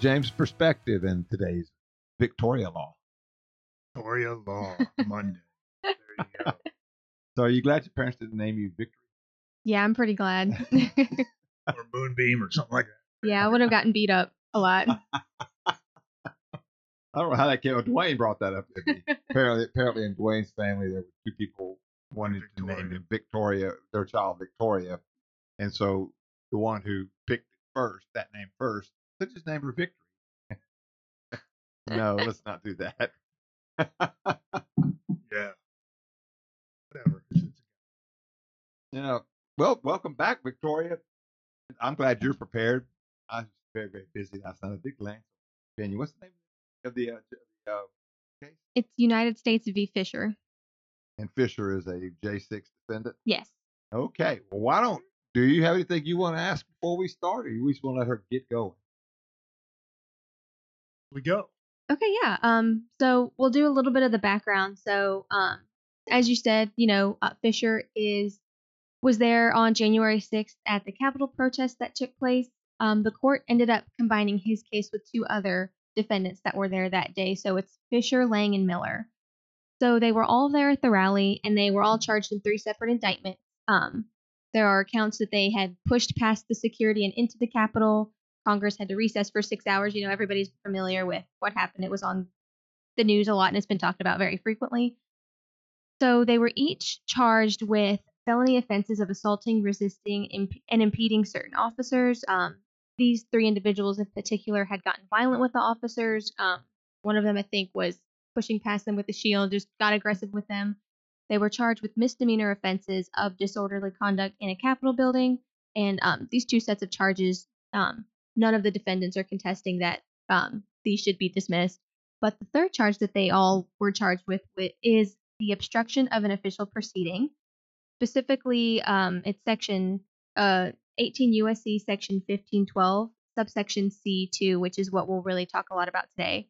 James Perspective in today's Victoria Law. Victoria Law Monday. There you go. So, are you glad your parents didn't name you Victory? Yeah, I'm pretty glad. Or Moonbeam or something like that. yeah, I would have gotten beat up a lot. I don't know how that came. up. Dwayne brought that up apparently, apparently, in Dwayne's family, there were two people wanted to name Victoria. him Victoria, their child Victoria, and so the one who picked it first, that name first, let's just name her Victory. no, let's not do that. Yeah. Whatever. It's- it's- You know, well, welcome back, Victoria. I'm glad you're prepared. I was very, very busy last night. I did glance at venue. What's the name of the uh, the, uh, case? it's United States v. Fischer. And Fischer is a J6 defendant. Yes. Okay. Well, why don't do you have anything you want to ask before we start, or you just want to let her get going? We go. Okay, yeah. Um, so we'll do a little bit of the background. So, um, as you said, you know, uh, Fischer is was there on January 6th at the Capitol protest that took place. Um, the court ended up combining his case with two other defendants that were there that day. So it's Fischer, Lang, and Miller. So they were all there at the rally, and they were all charged in three separate indictments. Um, there are accounts that they had pushed past the security and into the Capitol. Congress had to recess for six hours. You know, everybody's familiar with what happened. It was on the news a lot and it's been talked about very frequently. So they were each charged with felony offenses of assaulting, resisting, imp- and impeding certain officers. Um, these three individuals in particular had gotten violent with the officers. Um, one of them, I think, was pushing past them with a shield, just got aggressive with them. They were charged with misdemeanor offenses of disorderly conduct in a Capitol building. And um, these two sets of charges, um, none of the defendants are contesting that um, these should be dismissed. But the third charge that they all were charged with, with is the obstruction of an official proceeding. Specifically, um, it's section uh, 18 USC section 1512, subsection C2, which is what we'll really talk a lot about today.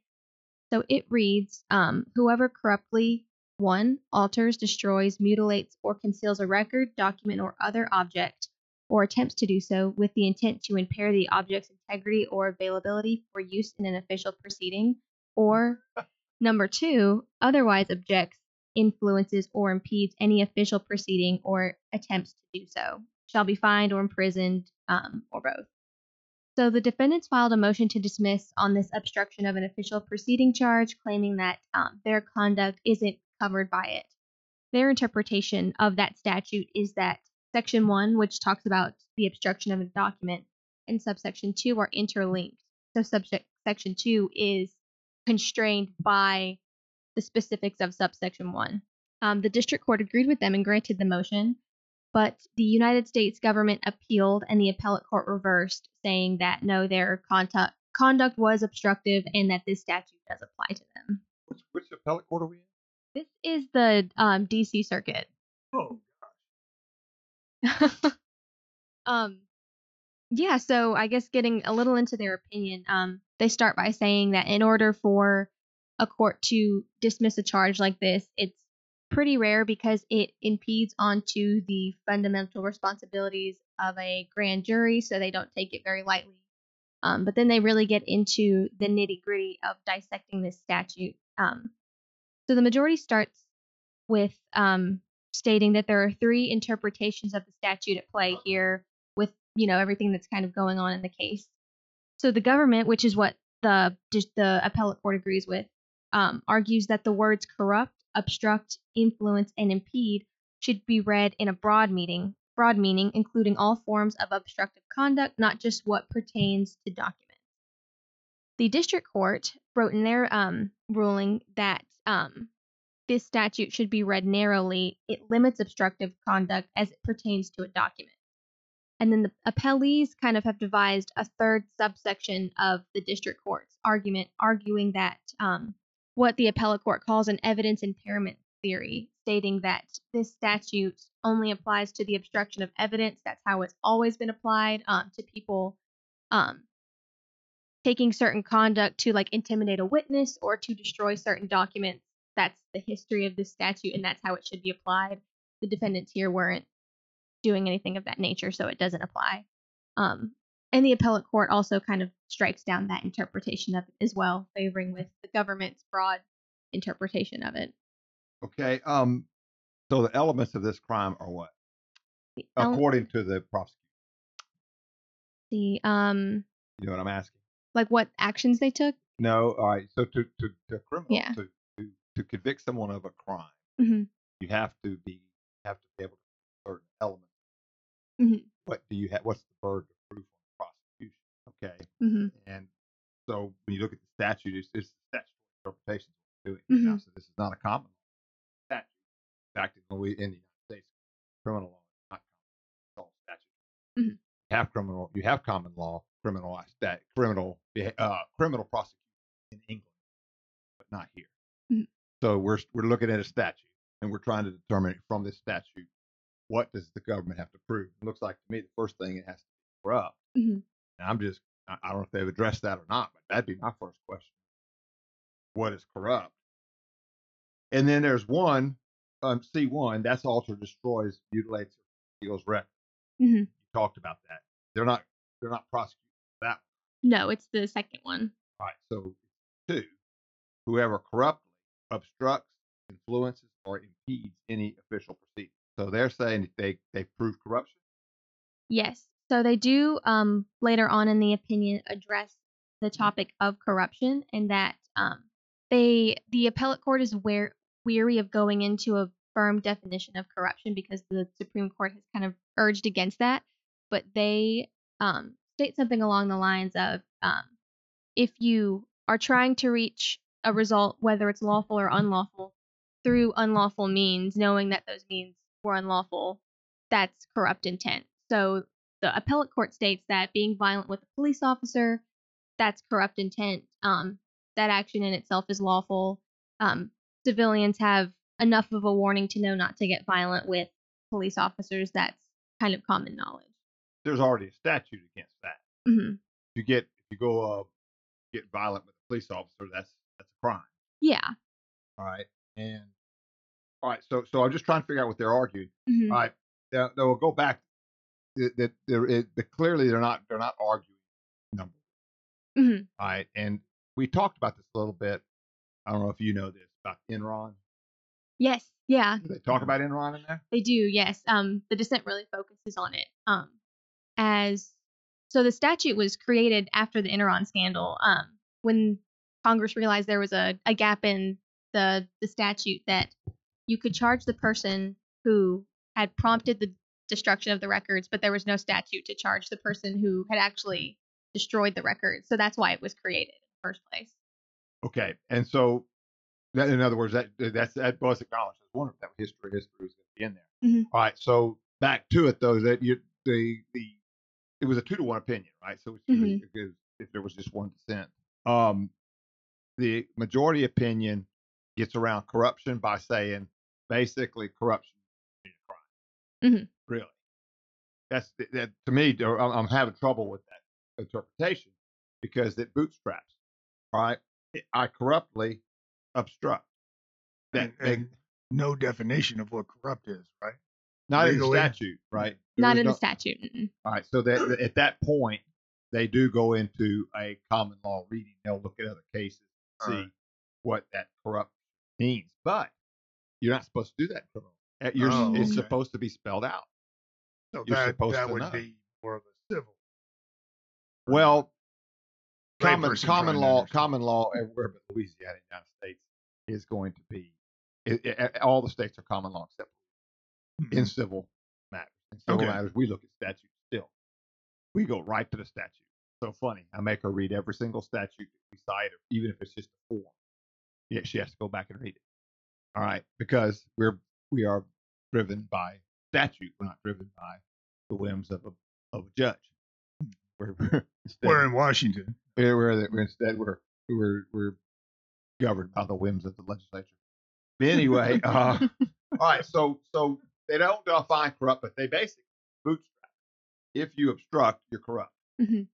So it reads um, Whoever corruptly, one, alters, destroys, mutilates, or conceals a record, document, or other object, or attempts to do so with the intent to impair the object's integrity or availability for use in an official proceeding, or number two, otherwise objects, influences, or impedes any official proceeding or attempts to do so, shall be fined or imprisoned, um, or both. So the defendants filed a motion to dismiss on this obstruction of an official proceeding charge, claiming that um, their conduct isn't covered by it. Their interpretation of that statute is that Section 1, which talks about the obstruction of a document, and subsection 2 are interlinked. So subject section 2 is constrained by the specifics of subsection 1. Um, the district court agreed with them and granted the motion, but the United States government appealed and the appellate court reversed, saying that no, their conduct, conduct was obstructive and that this statute does apply to them. Which which appellate court are we in? This is the um, DC circuit. Oh, um yeah so i guess getting a little into their opinion um they start by saying that in order for a court to dismiss a charge like this it's pretty rare because it impedes onto the fundamental responsibilities of a grand jury so they don't take it very lightly. Um, but then they really get into the nitty gritty of dissecting this statute um, so the majority starts with um, stating that there are three interpretations of the statute at play here with you know everything that's kind of going on in the case. So the government which is what the the appellate court agrees with um, argues that the words corrupt obstruct influence and impede should be read in a broad meaning broad meaning including all forms of obstructive conduct not just what pertains to documents. The district court wrote in their um, ruling that um, this statute should be read narrowly, it limits obstructive conduct as it pertains to a document. And then the appellees kind of have devised a third subsection of the district court's argument, arguing that um, what the appellate court calls an evidence impairment theory, stating that this statute only applies to the obstruction of evidence. That's how it's always been applied um, to people um, taking certain conduct to like intimidate a witness or to destroy certain documents. That's the history of this statute, and that's how it should be applied. The defendants here weren't doing anything of that nature, so it doesn't apply. Um, and the appellate court also kind of strikes down that interpretation of it as well, favoring with the government's broad interpretation of it. Okay. Um. So the elements of this crime are what, The ele- according to the prosecutor? the um You know what I'm asking? like what actions they took. No. All right. So to to to criminal Yeah. to, to convict someone of a crime, hmm you have to be have to be able to certain elements. Mhm. What do you have? What's the burden of proof on prosecution? Okay. hmm And so when you look at the statute, it's, it's statutory interpretation doing Mm-hmm. now. So this is not a common law statute. In fact, in, the United States, criminal law is not common. It's all statute. Mhm. You have criminal, you have common law, criminal that criminal, uh, criminal prosecution in England, but not here. So we're we're looking at a statute, and we're trying to determine from this statute what does the government have to prove. It looks like to me the first thing it has to be corrupt. Mhm. And I'm just, I I don't know if they've addressed that or not, but that'd be my first question. What is corrupt? And then there's one, um, C1, that's alter, destroys, mutilates, or steals record. hmm You talked about that. They're not, they're not prosecuting that. No, it's the second one. Right. So two, whoever corruptly obstructs, influences, or impedes any official proceeding. So they're saying they they prove corruption. Yes. So they do um, later on in the opinion address the topic of corruption and that um, they the appellate court is where, weary of going into a firm definition of corruption because the Supreme Court has kind of urged against that. But they um, state something along the lines of um, if you are trying to reach a result, whether it's lawful or unlawful, through unlawful means, knowing that those means were unlawful, that's corrupt intent. So the appellate court states that being violent with a police officer, that's corrupt intent. Um, that action in itself is lawful. Um, civilians have enough of a warning to know not to get violent with police officers. That's kind of common knowledge. There's already a statute against that. hmm If you get if you go uh, get violent with a police officer, that's that's a crime. Yeah. All right. And all right. So so I'm just trying to figure out what they're arguing. hmm All right. Now, now we'll go back. That there clearly they're not they're not arguing number. hmm All right. And we talked about this a little bit. I don't know if you know this about Enron. Yes. Yeah. Do they talk about Enron in there? They do, yes. Um, the dissent really focuses on it. Um, as so the statute was created after the Enron scandal. Um, when Congress realized there was a, a gap in the the statute that you could charge the person who had prompted the destruction of the records, but there was no statute to charge the person who had actually destroyed the records. So that's why it was created in the first place. Okay. And so that in other words, that that's that was acknowledged. Was wondering if that history history was going to be in there. Mhm. All right. So back to it though, that you the the it was a two to one opinion, right? So it's Mhm. because if there was just one dissent, um, the majority opinion gets around corruption by saying basically corruption is a crime. Mhm. Really, that's that to me. I'm, I'm having trouble with that interpretation because it bootstraps. All right, I corruptly obstruct. That, And, and no definition of what corrupt is, right? not in the statute, right? Not in was the statute. All right, so that at that point, they do go into a common law reading. They'll look at other cases, see what that corrupt means. But you're not supposed to do that. criminal. Uh, eh, You're, Oh, it's okay. supposed to be spelled out. So You're that, that would know. be more of a civil. Well, common common law common law everywhere but Louisiana United States is going to be. It, it, all the states are common law except in mm-hmm. civil matters. In civil Okay. matters, we look at statutes still. We go right to the statute. So funny. I make her read every single statute we cite, even if it's just a form. Yeah, she has to go back and read it. All right, because we're we are driven by statute. We're not driven by the whims of a of a judge. We're, we're instead, We're in Washington. we're, we're, we're instead we're we're we're governed by the whims of the legislature. But anyway, uh, all right. So so they don't define corrupt, but they basically bootstrap. If you obstruct, you're corrupt. Mhm.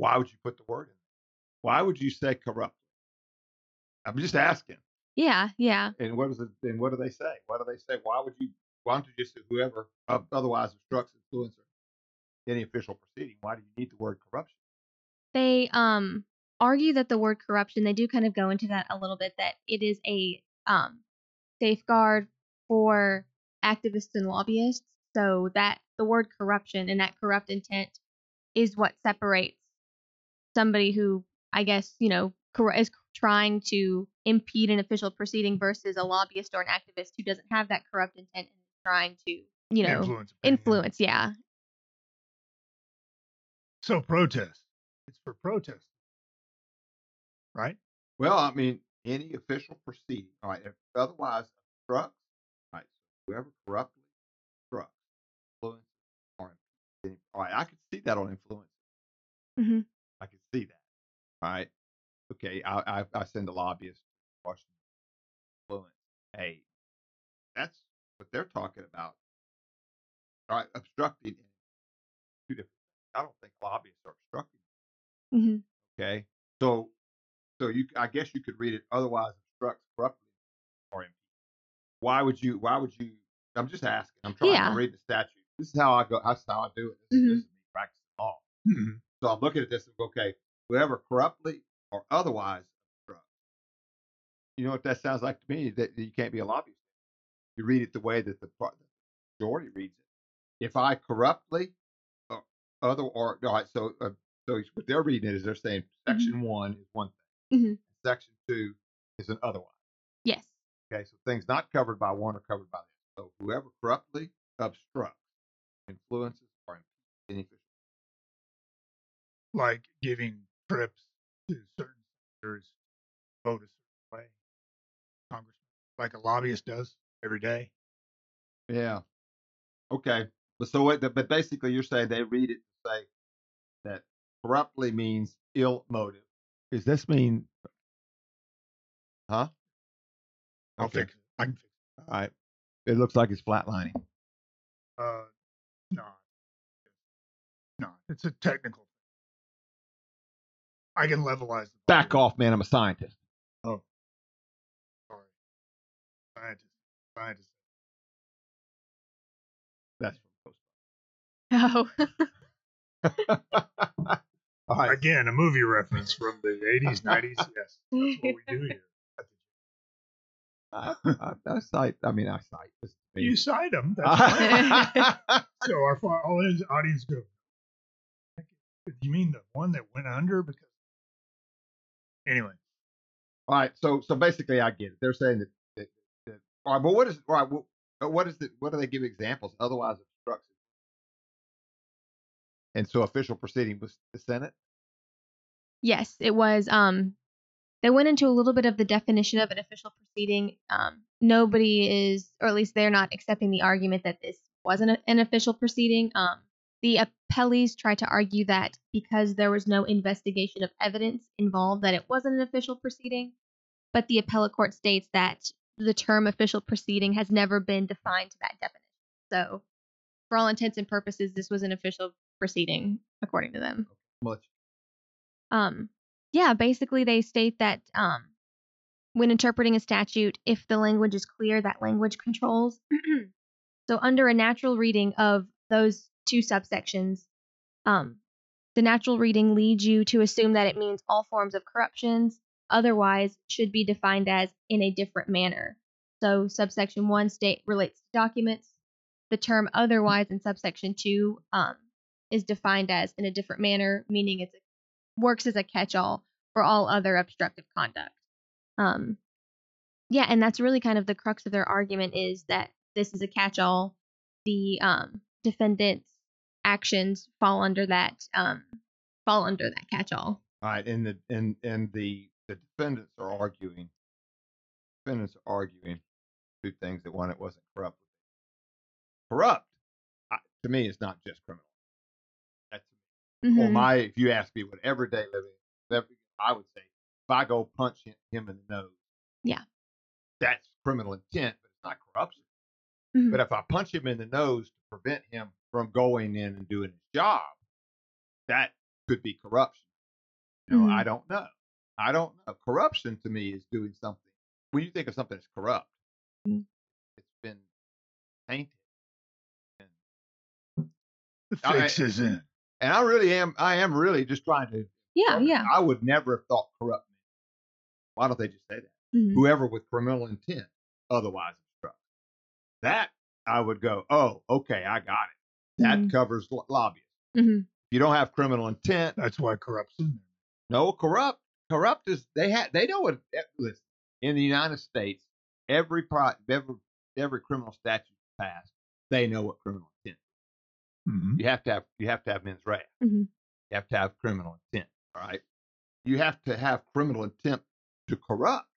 Why would you put the word in? Why would you say corrupt? I'm just asking. Yeah, yeah. And what is it? And what do they say? What do they say? Why would you? Why don't you just say whoever otherwise obstructs, influence, or any official proceeding? Why do you need the word corruption? They um argue that the word corruption, they do kind of go into that a little bit, that it is a um safeguard for activists and lobbyists. So that the word corruption and that corrupt intent is what separates somebody who I guess, you know, cor- is trying to impede an official proceeding versus a lobbyist or an activist who doesn't have that corrupt intent and trying to, you know, influence. influence. Yeah. So protest. It's for protest. Right? Well, I mean, any official proceeding. All right. If otherwise obstructs, all right. So whoever corruptly obstructs, influence, or impede- all right. I could see that on influence. hmm I can see that. right? Okay. I I, I send a lobbyist to Washington. Influence. Hey, that's what they're talking about. All right. Obstructing. Two different. I don't think lobbyists are obstructing. hmm Okay. So, so you, I guess you could read it otherwise obstructs corruptly or. Why would you? Why would you? I'm just asking. I'm trying Yeah. to read the statute. This is how I go. That's how I do it. This, is- Mhm. this is me practicing law. Mhm. So I'm looking at this and go, okay, whoever corruptly or otherwise obstructs. You know what that sounds like to me? That you can't be a lobbyist. You read it the way that the majority reads it. If I corruptly or other or all right, so uh, so what they're reading it is they're saying section one is one thing, Mhm. section two is an otherwise. Yes. Okay, so things not covered by one are covered by the other. So whoever corruptly obstructs, influences, or impedes any Like giving trips to certain senators vote a certain way. Congressman, like a lobbyist does every day. Yeah. Okay. But so what? But basically, you're saying they read it to say that corruptly means ill motive. Does this mean? Huh? I'll Okay. fix it. I can fix it. All right. It looks like it's flatlining. Uh, no, no, it's a technical. I can levelize the Back off, man. I'm a scientist. Oh, sorry, scientist, scientist. That's from Oh. Ghostbusters. All right. Again, a movie reference from the '80s, '90s. Yes, that's what we do here. I, I, I cite. I mean, I cite. This You cite them. That's fine. All so our fi- audience, audience go. You mean the one that went under? Because anyway, All right. So, so basically, I get it. They're saying that. that, that all right. But what is all right? Well, what is it? What do they give examples? Otherwise, obstructs. And so, official proceeding was the Senate. Yes, it was. Um, they went into a little bit of the definition of an official proceeding. Um, nobody is, or at least they're not accepting the argument that this wasn't a, an official proceeding. Um, the appellees tried to argue that because there was no investigation of evidence involved, that it wasn't an official proceeding. But the appellate court states that the term official proceeding has never been defined to that definition. So, for all intents and purposes, this was an official proceeding, according to them. Much. Um, yeah, basically they state that um, when interpreting a statute, if the language is clear, that language controls. so under a natural reading of those two subsections, um, the natural reading leads you to assume that it means all forms of corruptions. Otherwise, should be defined as in a different manner. So subsection one state relates to documents. The term otherwise in subsection two um, is defined as in a different manner, meaning it works as a catch-all for all other obstructive conduct. Um, yeah, and that's really kind of the crux of their argument is that this is a catch-all. The um, defendant's actions fall under that um, fall under that catch-all. All right. And the and and the the defendants are arguing defendants are arguing two things that one, it wasn't corrupt. Corrupt, I, to me, is not just criminal. That's or Mhm. my. If you ask me what everyday living, every, I would say if I go punch him, him in the nose, Yeah. that's criminal intent, but it's not corruption. Mhm. But if I punch him in the nose to prevent him from going in and doing his job, that could be corruption. You know, Mhm. I don't know. I don't know. Corruption to me is doing something. When you think of something that's corrupt, Mhm. it's been tainted. And, The I- is in. and I really am. I am really just trying to. yeah, yeah. I would never have thought corrupt. Why don't they just say that? Mhm. Whoever with criminal intent, otherwise. That I would go. Oh, okay, I got it. That Mhm. covers lo- lobbyists. Mhm. You don't have criminal intent. That's why corruption. No, corrupt. Corrupt is they had. They know what. eh, Listen, in the United States, every pro, every every criminal statute passed, they know what criminal intent. Mm-hmm. You have to have. You have to have mens rea. Mhm. You have to have criminal intent. All right. You have to have criminal intent to corrupt.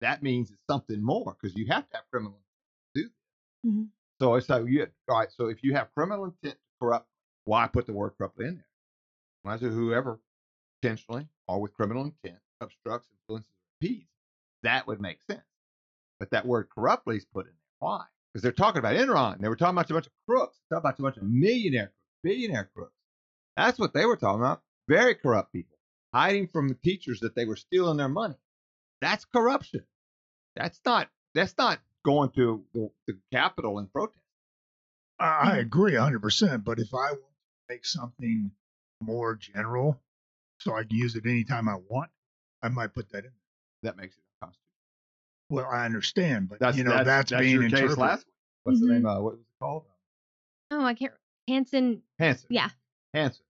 That means it's something more because you have to have criminal Mhm. So it's like you. All right. So if you have criminal intent to corrupt, why put the word corruptly in there? Why is it whoever intentionally or with criminal intent obstructs, influences, impedes? That would make sense. But that word corruptly is put in there. Why? Because they're talking about Enron. They were talking about a bunch of crooks. Talking about a bunch of millionaire crooks, billionaire crooks. That's what they were talking about. Very corrupt people hiding from the teachers that they were stealing their money. That's corruption. That's not. That's not going to the, the Capitol and protest. I, I agree 100%. But if I want to make something more general so I can use it anytime I want, I might put that in. That makes it unconstitutional. Well, I understand, but That's you know that's, being your case interpreted. last week. What's the Mhm. name? Uh, what was it called? Oh, I can't. Hansen. Hansen. Yeah. Hansen.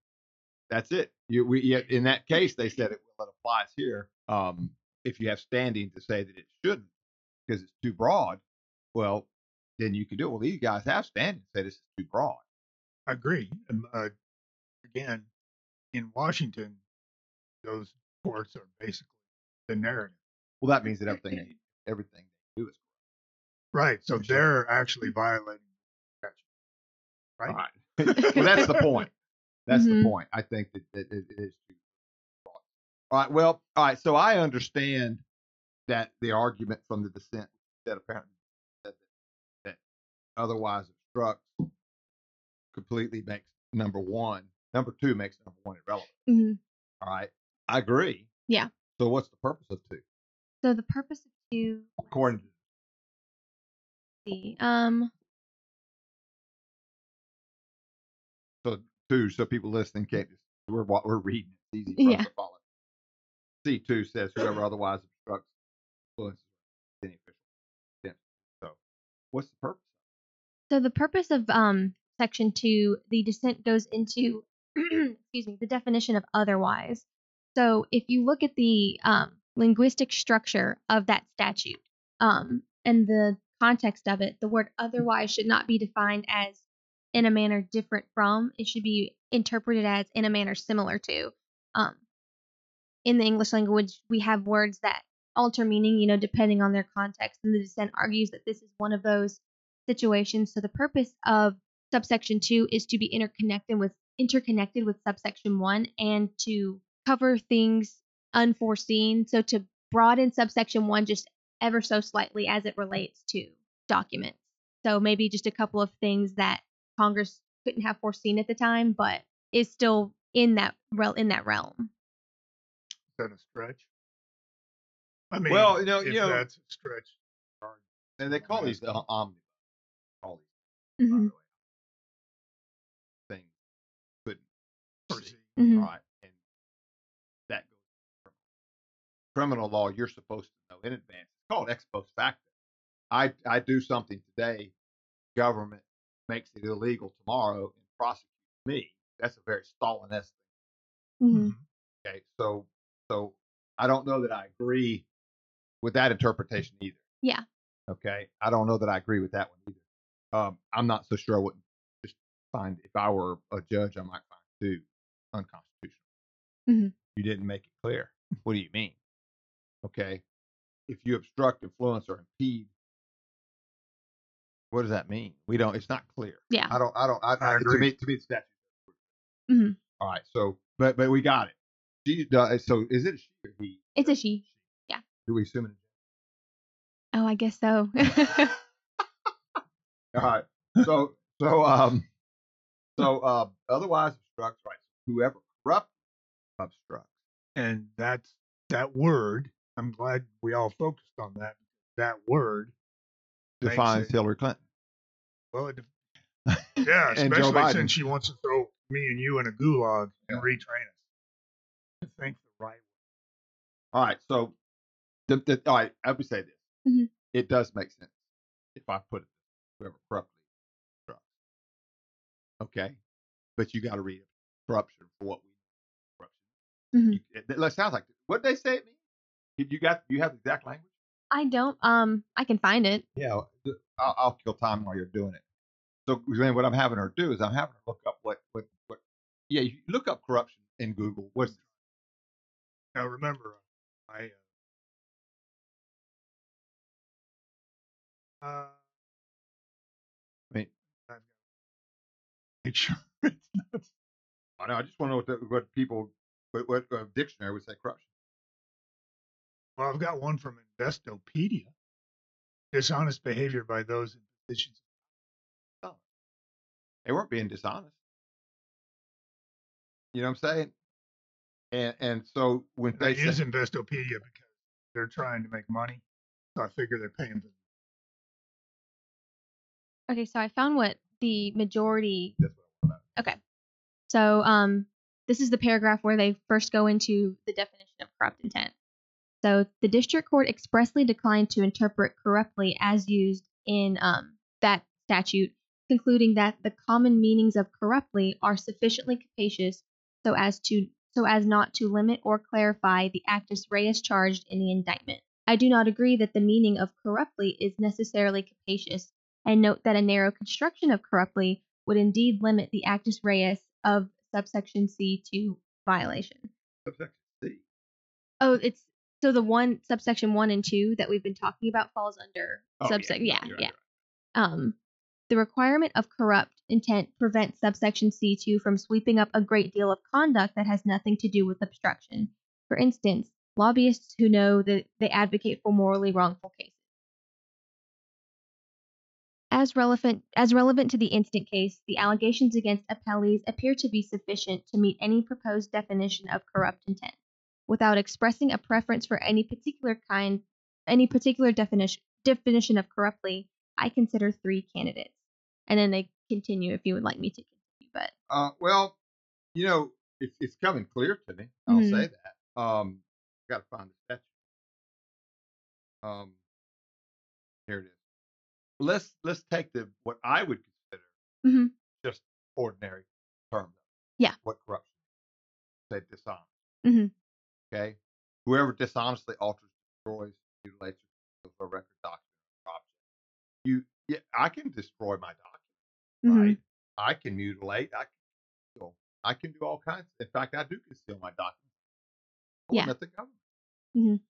That's it. You, we, yet in that case, they said it, well, it applies here. Um, if you have standing to say that it shouldn't because it's too broad, well, then you can do it. Well, these guys have standing say this is too broad. I agree. And, uh, again, in Washington, those courts are basically the narrative. Well, that means that everything everything they do is Right. So sure. they're actually violating the statute. Right. Right. well, that's the point. That's Mhm. the point. I think that, that it it is too broad. All right. Well, all right. So I understand that the argument from the dissent that apparently otherwise obstructs completely makes number one, number two makes number one irrelevant. Mhm. All right. I agree. Yeah. So what's the purpose of two? So the purpose of two. According to see, Um. so two, so people listening can't just we're wa- we're reading. It's easy for Yeah. us to follow. C two says whoever otherwise obstructs influences any official. So what's the purpose? So the purpose of um section two, the dissent goes into excuse me, the definition of otherwise. So if you look at the um, linguistic structure of that statute um, and the context of it, the word otherwise should not be defined as in a manner different from. It should be interpreted as in a manner similar to. Um, in the English language, we have words that alter meaning, you know, depending on their context. And the dissent argues that this is one of those situations. So the purpose of subsection two is to be interconnected with interconnected with subsection one and to cover things unforeseen. So to broaden subsection one just ever so slightly as it relates to documents. So maybe just a couple of things that Congress couldn't have foreseen at the time, but is still in that rel- in that realm. Is that a stretch? I mean, Well, you know- if you know- that's a stretch. And they call these uh, omnibus. Call these by Mhm. the way. Things couldn't Foresee. Mhm. Right. And that goes to criminal. law. You're supposed to know in advance. It's called ex post facto. I, I do something today, government makes it illegal tomorrow and prosecutes me. That's a very Stalin-esque Mhm. Okay, so so I don't know that I agree with that interpretation either. Yeah. Okay, I don't know that I agree with that one either. Um, I'm not so sure I wouldn't just find if I were a judge, I might find two unconstitutional. Mhm. You didn't make it clear. What do you mean? Okay, if you obstruct, influence, or impede, what does that mean? We don't. It's not clear. Yeah. I don't. I don't. I, I I- agree. To me, to me, it's statute. Mhm. All right. So, but but we got it. She does. So, is it she or he? It's a she. Yeah. Do we assume it? Oh, I guess so. All right. So so um so uh otherwise obstructs right. Whoever corrupt obstructs. And that's that word. I'm glad we all focused on that. That word Defines it- Hillary Clinton. Well, it, yeah, especially since she wants to throw me and you in a gulag and retrain us. I think the right. All right. So the, the all right, I would say this. Mhm. It does make sense if I put it whoever corruptly obstructs. Okay. But you got to read corruption for what we corruption. Mhm. You, it, that sounds like what they say it means. You got you have the exact language? I don't. Um, I can find it. Yeah, I'll, I'll kill time while you're doing it. So then what I'm having her do is I'm having her look up what what what. Yeah, you look up corruption in Google. What's Now remember, I. Uh, uh, I mean- I've got to make sure it's not. I know. I just want to know what the, what people what, what uh, dictionary would say corruption. Well, I've got one from Investopedia. Dishonest behavior by those in positions. They weren't being dishonest. You know what I'm saying? And and so when They they use say, Investopedia because they're trying to make money. So I figure they're paying for Okay, so I found what the majority. That's what I Okay, so um, this is the paragraph where they first go into the definition of corrupt intent. So the district court expressly declined to interpret corruptly as used in um, that statute, concluding that the common meanings of corruptly are sufficiently capacious so as to so as not to limit or clarify the actus reus charged in the indictment. I do not agree that the meaning of corruptly is necessarily capacious, and note that a narrow construction of corruptly would indeed limit the actus reus of subsection C to violation. subsection C. Oh, it's so the one subsection one and two that we've been talking about falls under Oh, subsection. Yeah, you're yeah. right, Um, the requirement of corrupt intent prevents subsection C2 from sweeping up a great deal of conduct that has nothing to do with obstruction. For instance, lobbyists who know that they advocate for morally wrongful cases. As relevant as relevant to the instant case, the allegations against appellees appear to be sufficient to meet any proposed definition of corrupt intent, without expressing a preference for any particular kind, any particular definition definition of corruptly. I consider three candidates, and then they continue if you would like me to continue. But Uh, well, you know, it's it's coming clear to me. I'll Mhm. say that. Um, I got to find the statute. Um, here it is. Let's let's take the what I would consider Mhm. just ordinary terms. Yeah. What corruption? Say dishonest. Mhm. Okay. Whoever dishonestly alters, destroys, mutilates, or record document object. You, yeah, I can destroy my document mhm, right? I can mutilate. I can steal. I can do all kinds. In fact, I do conceal my documents. Yeah. want nothing government. Mhm.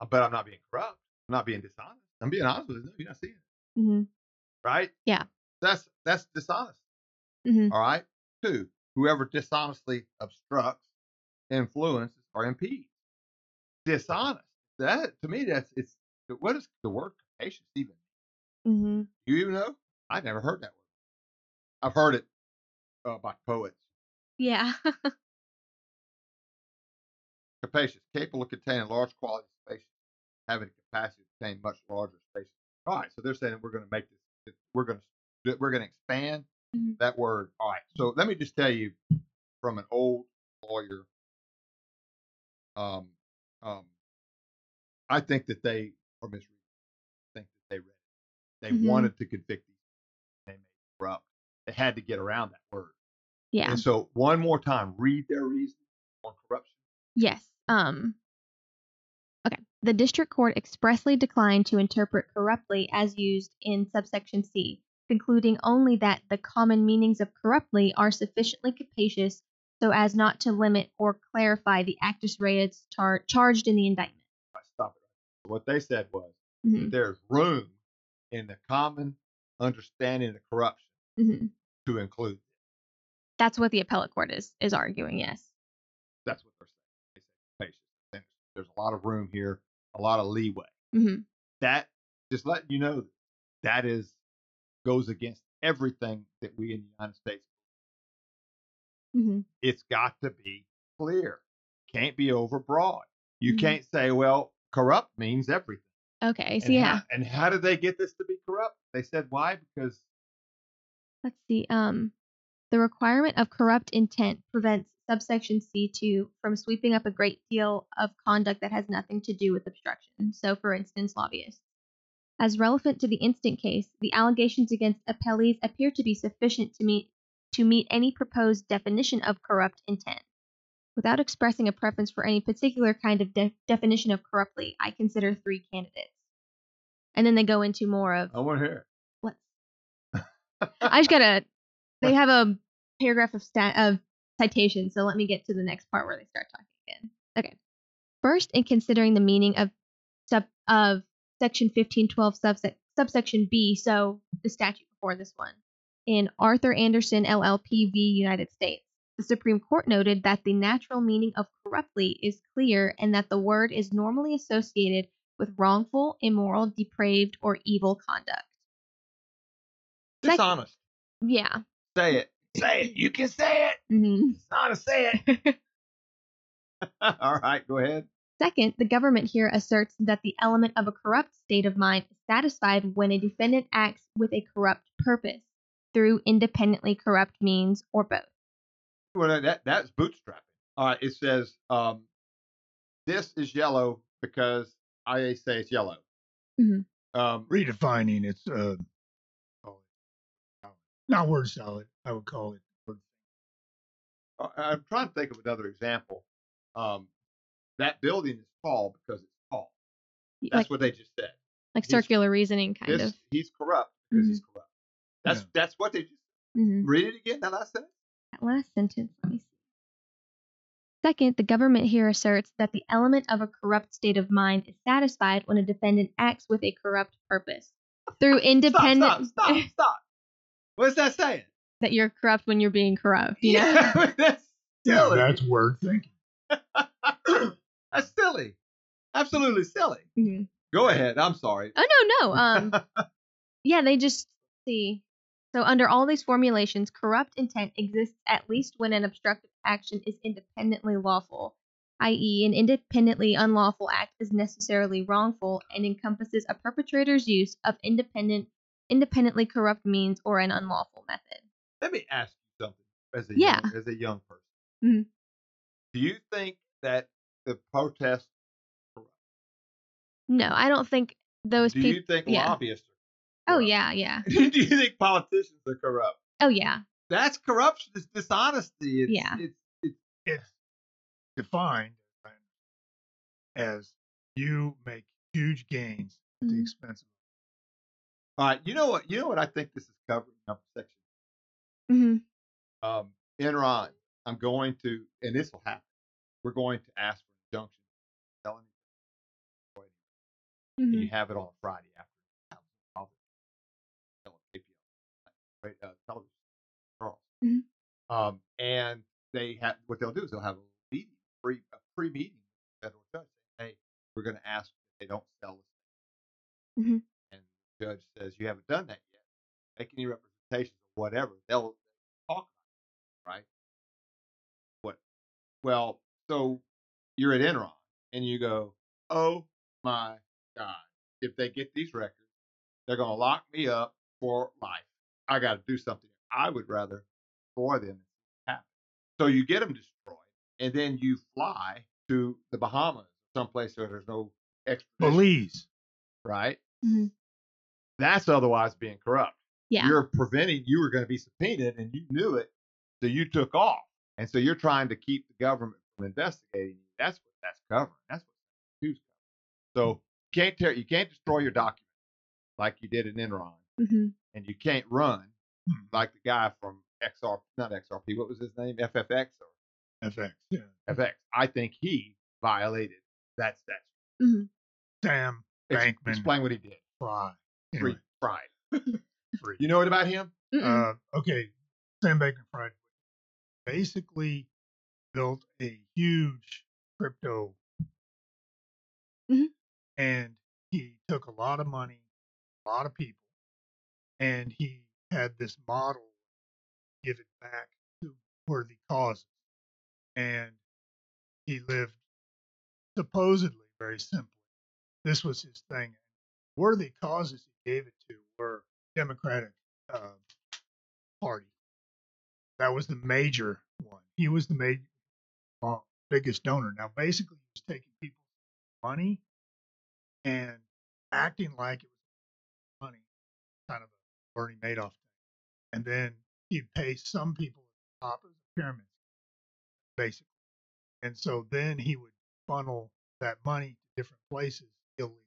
Uh, But I'm not being corrupt. I'm not being dishonest. I'm being honest with you. No, you're not seeing it, mhm, right? Yeah. That's that's dishonest. mhm. All right. Two. Whoever dishonestly obstructs, influences, or impedes. Dishonest. That to me, that's it's. What is the word capacious even? mhm. You even know? I never heard that word. I've heard it uh, by poets. Yeah. capacious, capable of containing large quality space, having the capacity to contain much larger spaces. All right, so they're saying we're going to make this, we're going to, we're going to expand Mhm. that word. All right, so let me just tell you from an old lawyer. Um, um, I think that they are misreading. I think that they read it. They Mhm. wanted to convict these. They made corrupt. They had to get around that word. yeah. And so, one more time, read their reason on corruption. Yes. Um. The district court expressly declined to interpret corruptly as used in subsection C, concluding only that the common meanings of corruptly are sufficiently capacious so as not to limit or clarify the actus reus char- charged in the indictment. Stop it. What they said was hmm there's room in the common understanding of corruption hmm to include. it. That's what the appellate court is is arguing. Yes. That's what they're saying. They say. There's- There's a lot of room here, a lot of leeway. hmm That just letting you know that is goes against everything that we in the United States. hmm It's got to be clear. Can't be overbroad. You Mhm. can't say, well, corrupt means everything. Okay. So and yeah. How, and how did they get this to be corrupt? They said why? Because Let's see. Um, the requirement of corrupt intent prevents subsection C2 from sweeping up a great deal of conduct that has nothing to do with obstruction. So, for instance, lobbyists. As relevant to the instant case, the allegations against appellees appear to be sufficient to meet to meet any proposed definition of corrupt intent. Without expressing a preference for any particular kind of de- definition of corruptly, I consider three candidates. And then they go into more of I want to hear. what I just gotta. They have a paragraph of stat of citation, so let me get to the next part where they start talking again. Okay. First, in considering the meaning of sub of section fifteen twelve subsec, subsection B, so the statute before this one, in Arthur Andersen LLP v. United States, the Supreme Court noted that the natural meaning of corruptly is clear and that the word is normally associated with wrongful, immoral, depraved, or evil conduct. Dishonest. Yeah. Say it. Say it. You can say it. hmm Dishonest. Say it. All right. Go ahead. Second, the government here asserts that the element of a corrupt state of mind is satisfied when a defendant acts with a corrupt purpose through independently corrupt means or both. Well, that that's bootstrapping. All right. It says um, this is yellow because I say it's yellow. Mhm. Um, Redefining it's uh, call it- not word salad. I would call it. I- I'm trying to think of another example. Um, that building is tall because it's tall. That's Like, what they just said. like he's- circular reasoning, kind This, of. he's corrupt because he's corrupt. That's Yeah. that's what they just hmm read it again. That last sentence. That last sentence, let me see. Second, the government here asserts that the element of a corrupt state of mind is satisfied when a defendant acts with a corrupt purpose through independent. Stop! Stop! Stop! stop. What's that saying? that you're corrupt when you're being corrupt. You know? Yeah, that's Yeah, that's word thinking. that's silly. Absolutely silly. Mhm. Go ahead. I'm sorry. Oh no, no. Um, yeah, they just see. So under all these formulations, corrupt intent exists at least when an obstructive action is independently lawful, i.e., an independently unlawful act is necessarily wrongful and encompasses a perpetrator's use of independent, independently corrupt means or an unlawful method. Let me ask you something as a Yeah. young, as a young person. Mhm. Do you think that the protest No, I don't think those do you people. think yeah. lobbyists Oh corrupt? yeah, yeah. do you think politicians are corrupt? Oh yeah. That's corruption. It's dishonesty. It's, Yeah. It's, it's It's defined as you make huge gains at the Mhm. expense of all right. You know what? You know what I think this is covering up section. hmm Um, Enron. I'm going to, and this will happen. We're going to ask for injunction. Telling you, and hmm you have it on Friday afternoon. I'll- I'll keep you on, right, uh, television. Charles. Mhm. Um, and they have what they'll do is they'll have a meeting, free a free meeting with the federal judge. Hey, we're going to ask that they don't sell this. Mhm. Judge says you haven't done that yet. Make any representations or whatever. They'll talk about it, right? What? Well, so you're at Enron and you go, oh my God, if they get these records, they're going to lock me up for life. I got to do something. I would rather for them. happen. So you get them destroyed, and then you fly to the Bahamas, someplace where there's no extradition, Belize. right? Mhm. That's otherwise being corrupt. Yeah. You're preventing. You were going to be subpoenaed, and you knew it, so you took off, and so you're trying to keep the government from investigating you. That's what that's covering. That's what two's covering. So you can't tear, you can't destroy your documents like you did in Enron, hmm and you can't run Hmm. like the guy from XR, not XRP. What was his name? FFX or FX. Yeah. FX. I think he violated that statute. Mhm. Sam Ex- Bankman Explain what he did. Fry. Free Anyway, fried. free. You know what about him? Uh, okay, Sam Bankman Fried basically built a huge crypto, Mhm. and he took a lot of money, a lot of people, and he had this model give it back to worthy causes, and he lived supposedly very simply. This was his thing. Worthy causes he gave it to were Democratic uh, Party. That was the major one. He was the major, uh, biggest donor. Now, basically, he was taking people's money and acting like it was money, kind of a Bernie Madoff thing. And then he'd pay some people at the top of the pyramid, basically. And so then he would funnel that money to different places illegally.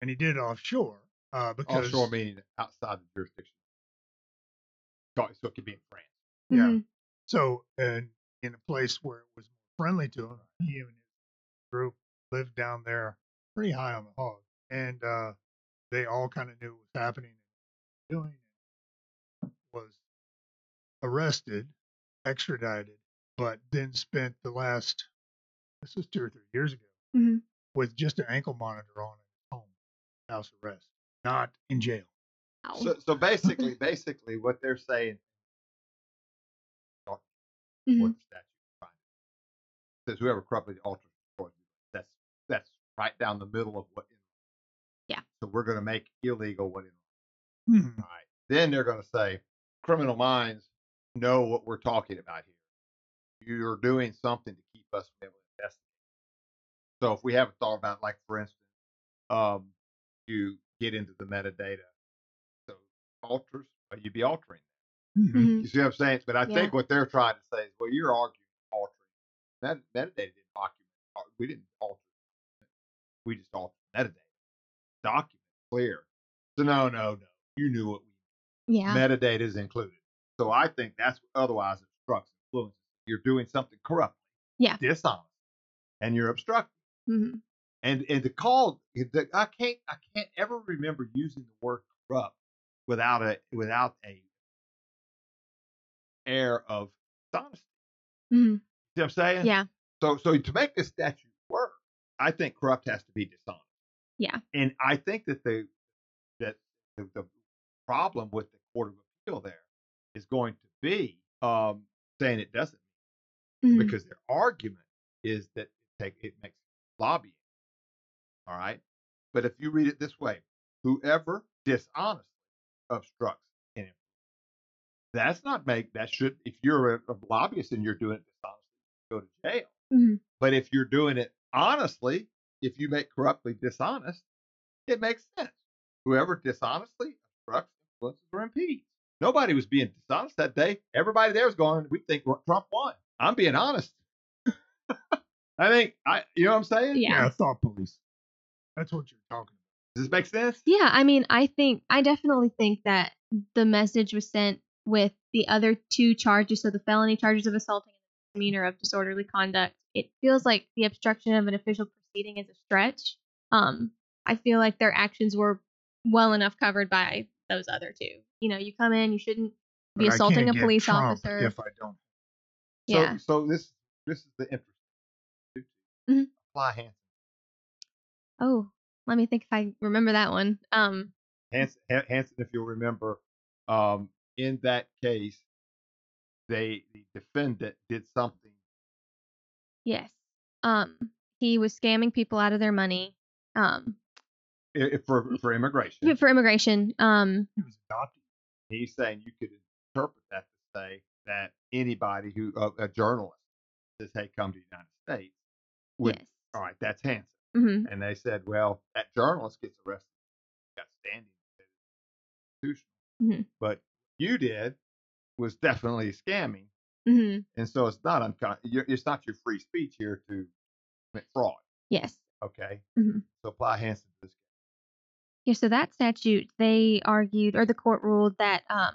And he did it offshore uh, because Offshore meaning outside the jurisdiction. So so it could be in France. Yeah. Mhm. So, and in a place where it was friendly to him, he and his group lived down there pretty high on the hog. And uh, they all kind of knew what was happening and doing and was arrested, extradited, but then spent the last, this was two or three years ago, Mhm. with just an ankle monitor on at home, house arrest, not in jail. Ow. So, so basically, basically, what they're saying, Mhm. what the statute says whoever corruptly alters destroys. That's that's right down the middle of what. Yeah. So we're going to make illegal what. Hmm. All right. Then they're going to say criminal minds know what we're talking about here. You're doing something to keep us from able to investigate. So if we haven't thought about, like for instance, um, you get into the metadata, so alters, well, you'd be altering. Mhm. Mhm. You see what I'm saying? But I Yeah. think what they're trying to say is, well, you're arguing altering. Met- metadata didn't document. uh, We didn't alter. We just altered metadata. Document clear. So no, no, no. You knew what we Yeah. metadata is included. So I think that's otherwise obstructs influence. You're doing something corrupt. Yeah. dishonest, and you're obstructing. Mhm. And and to call, the- I can't I can't ever remember using the word corrupt without a without a air of dishonesty. Mhm. See what I'm saying? Yeah. So so to make this statute work, I think corrupt has to be dishonest. Yeah. And I think that the that the, the problem with the court of appeal there is going to be um, saying it doesn't Mhm. because their argument is that it, take, it makes lobbying. All right. But if you read it this way, whoever dishonestly obstructs an influence, that's not make that should if you're a, a lobbyist and you're doing it dishonestly, go to jail. Mhm. But if you're doing it honestly, if you make corruptly dishonest, it makes sense. Whoever dishonestly obstructs, influences, or impedes. Nobody was being dishonest that day. Everybody there was going, we think Trump won. I'm being honest. I think I you know what I'm saying? Yeah. Yeah, thought police. That's what you're talking about. Does this make sense? Yeah, I mean, I think I definitely think that the message was sent with the other two charges, so the felony charges of assaulting and the misdemeanor of disorderly conduct. It feels like the obstruction of an official proceeding is a stretch. Um, I feel like their actions were well enough covered by those other two. You know, you come in, you shouldn't be But I assaulting can't a get police Trump officer. If I don't. yeah. So so this this is the interesting. Mhm. Apply Hansen. Oh, let me think if I remember that one. Um, Hansen, Hansen, if you'll remember, um, in that case, they the defendant did something. yes. Um, he was scamming people out of their money. Um, i- i- for for immigration. for immigration. Um, He was adopted. He's saying you could interpret that to say that anybody who a, a journalist says, "Hey, come to the United States," would yes. all right. That's Hansen. Hmm And they said, well, that journalist gets arrested, got standing. Mhm. But you did was definitely scamming, hmm and so it's not uncon- you're, it's not your free speech here to commit fraud. Yes. Okay, Mhm. so apply Hansen to this. Yeah, so that statute, they argued, or the court ruled that um,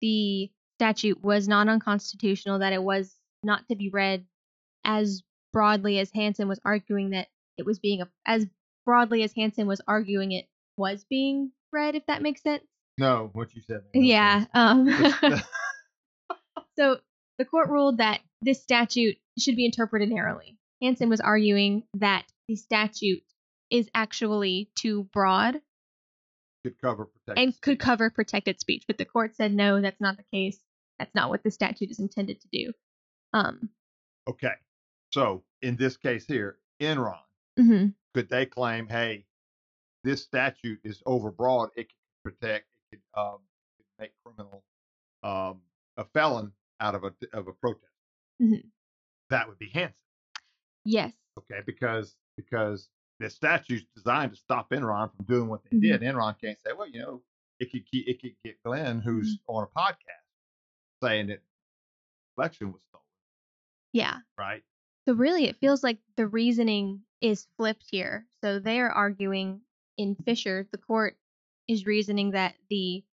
the statute was not unconstitutional, that it was not to be read as broadly as Hansen was arguing that it was being, as broadly as Hansen was arguing it was being read, if that makes sense. No, what you said. Yeah. Um, so the court ruled that this statute should be interpreted narrowly. Hansen was arguing that the statute is actually too broad could cover protect. and could cover protected speech, but the court said no, that's not the case. That's not what the statute is intended to do. Um, Okay. So in this case here, Enron, mhm. could they claim, hey, this statute is overbroad, it can protect, it could, um, make criminal um, a felon out of a of a protest. Mhm. That would be Hansen, Yes. okay? Because because the statute's designed to stop Enron from doing what they Mhm. did. Enron can't say, well, you know, it could keep, it could get Glenn, who's on a podcast, saying that election was stolen, Yeah. right? So really, it feels like the reasoning is flipped here. So they are arguing in Fischer, the court is reasoning that the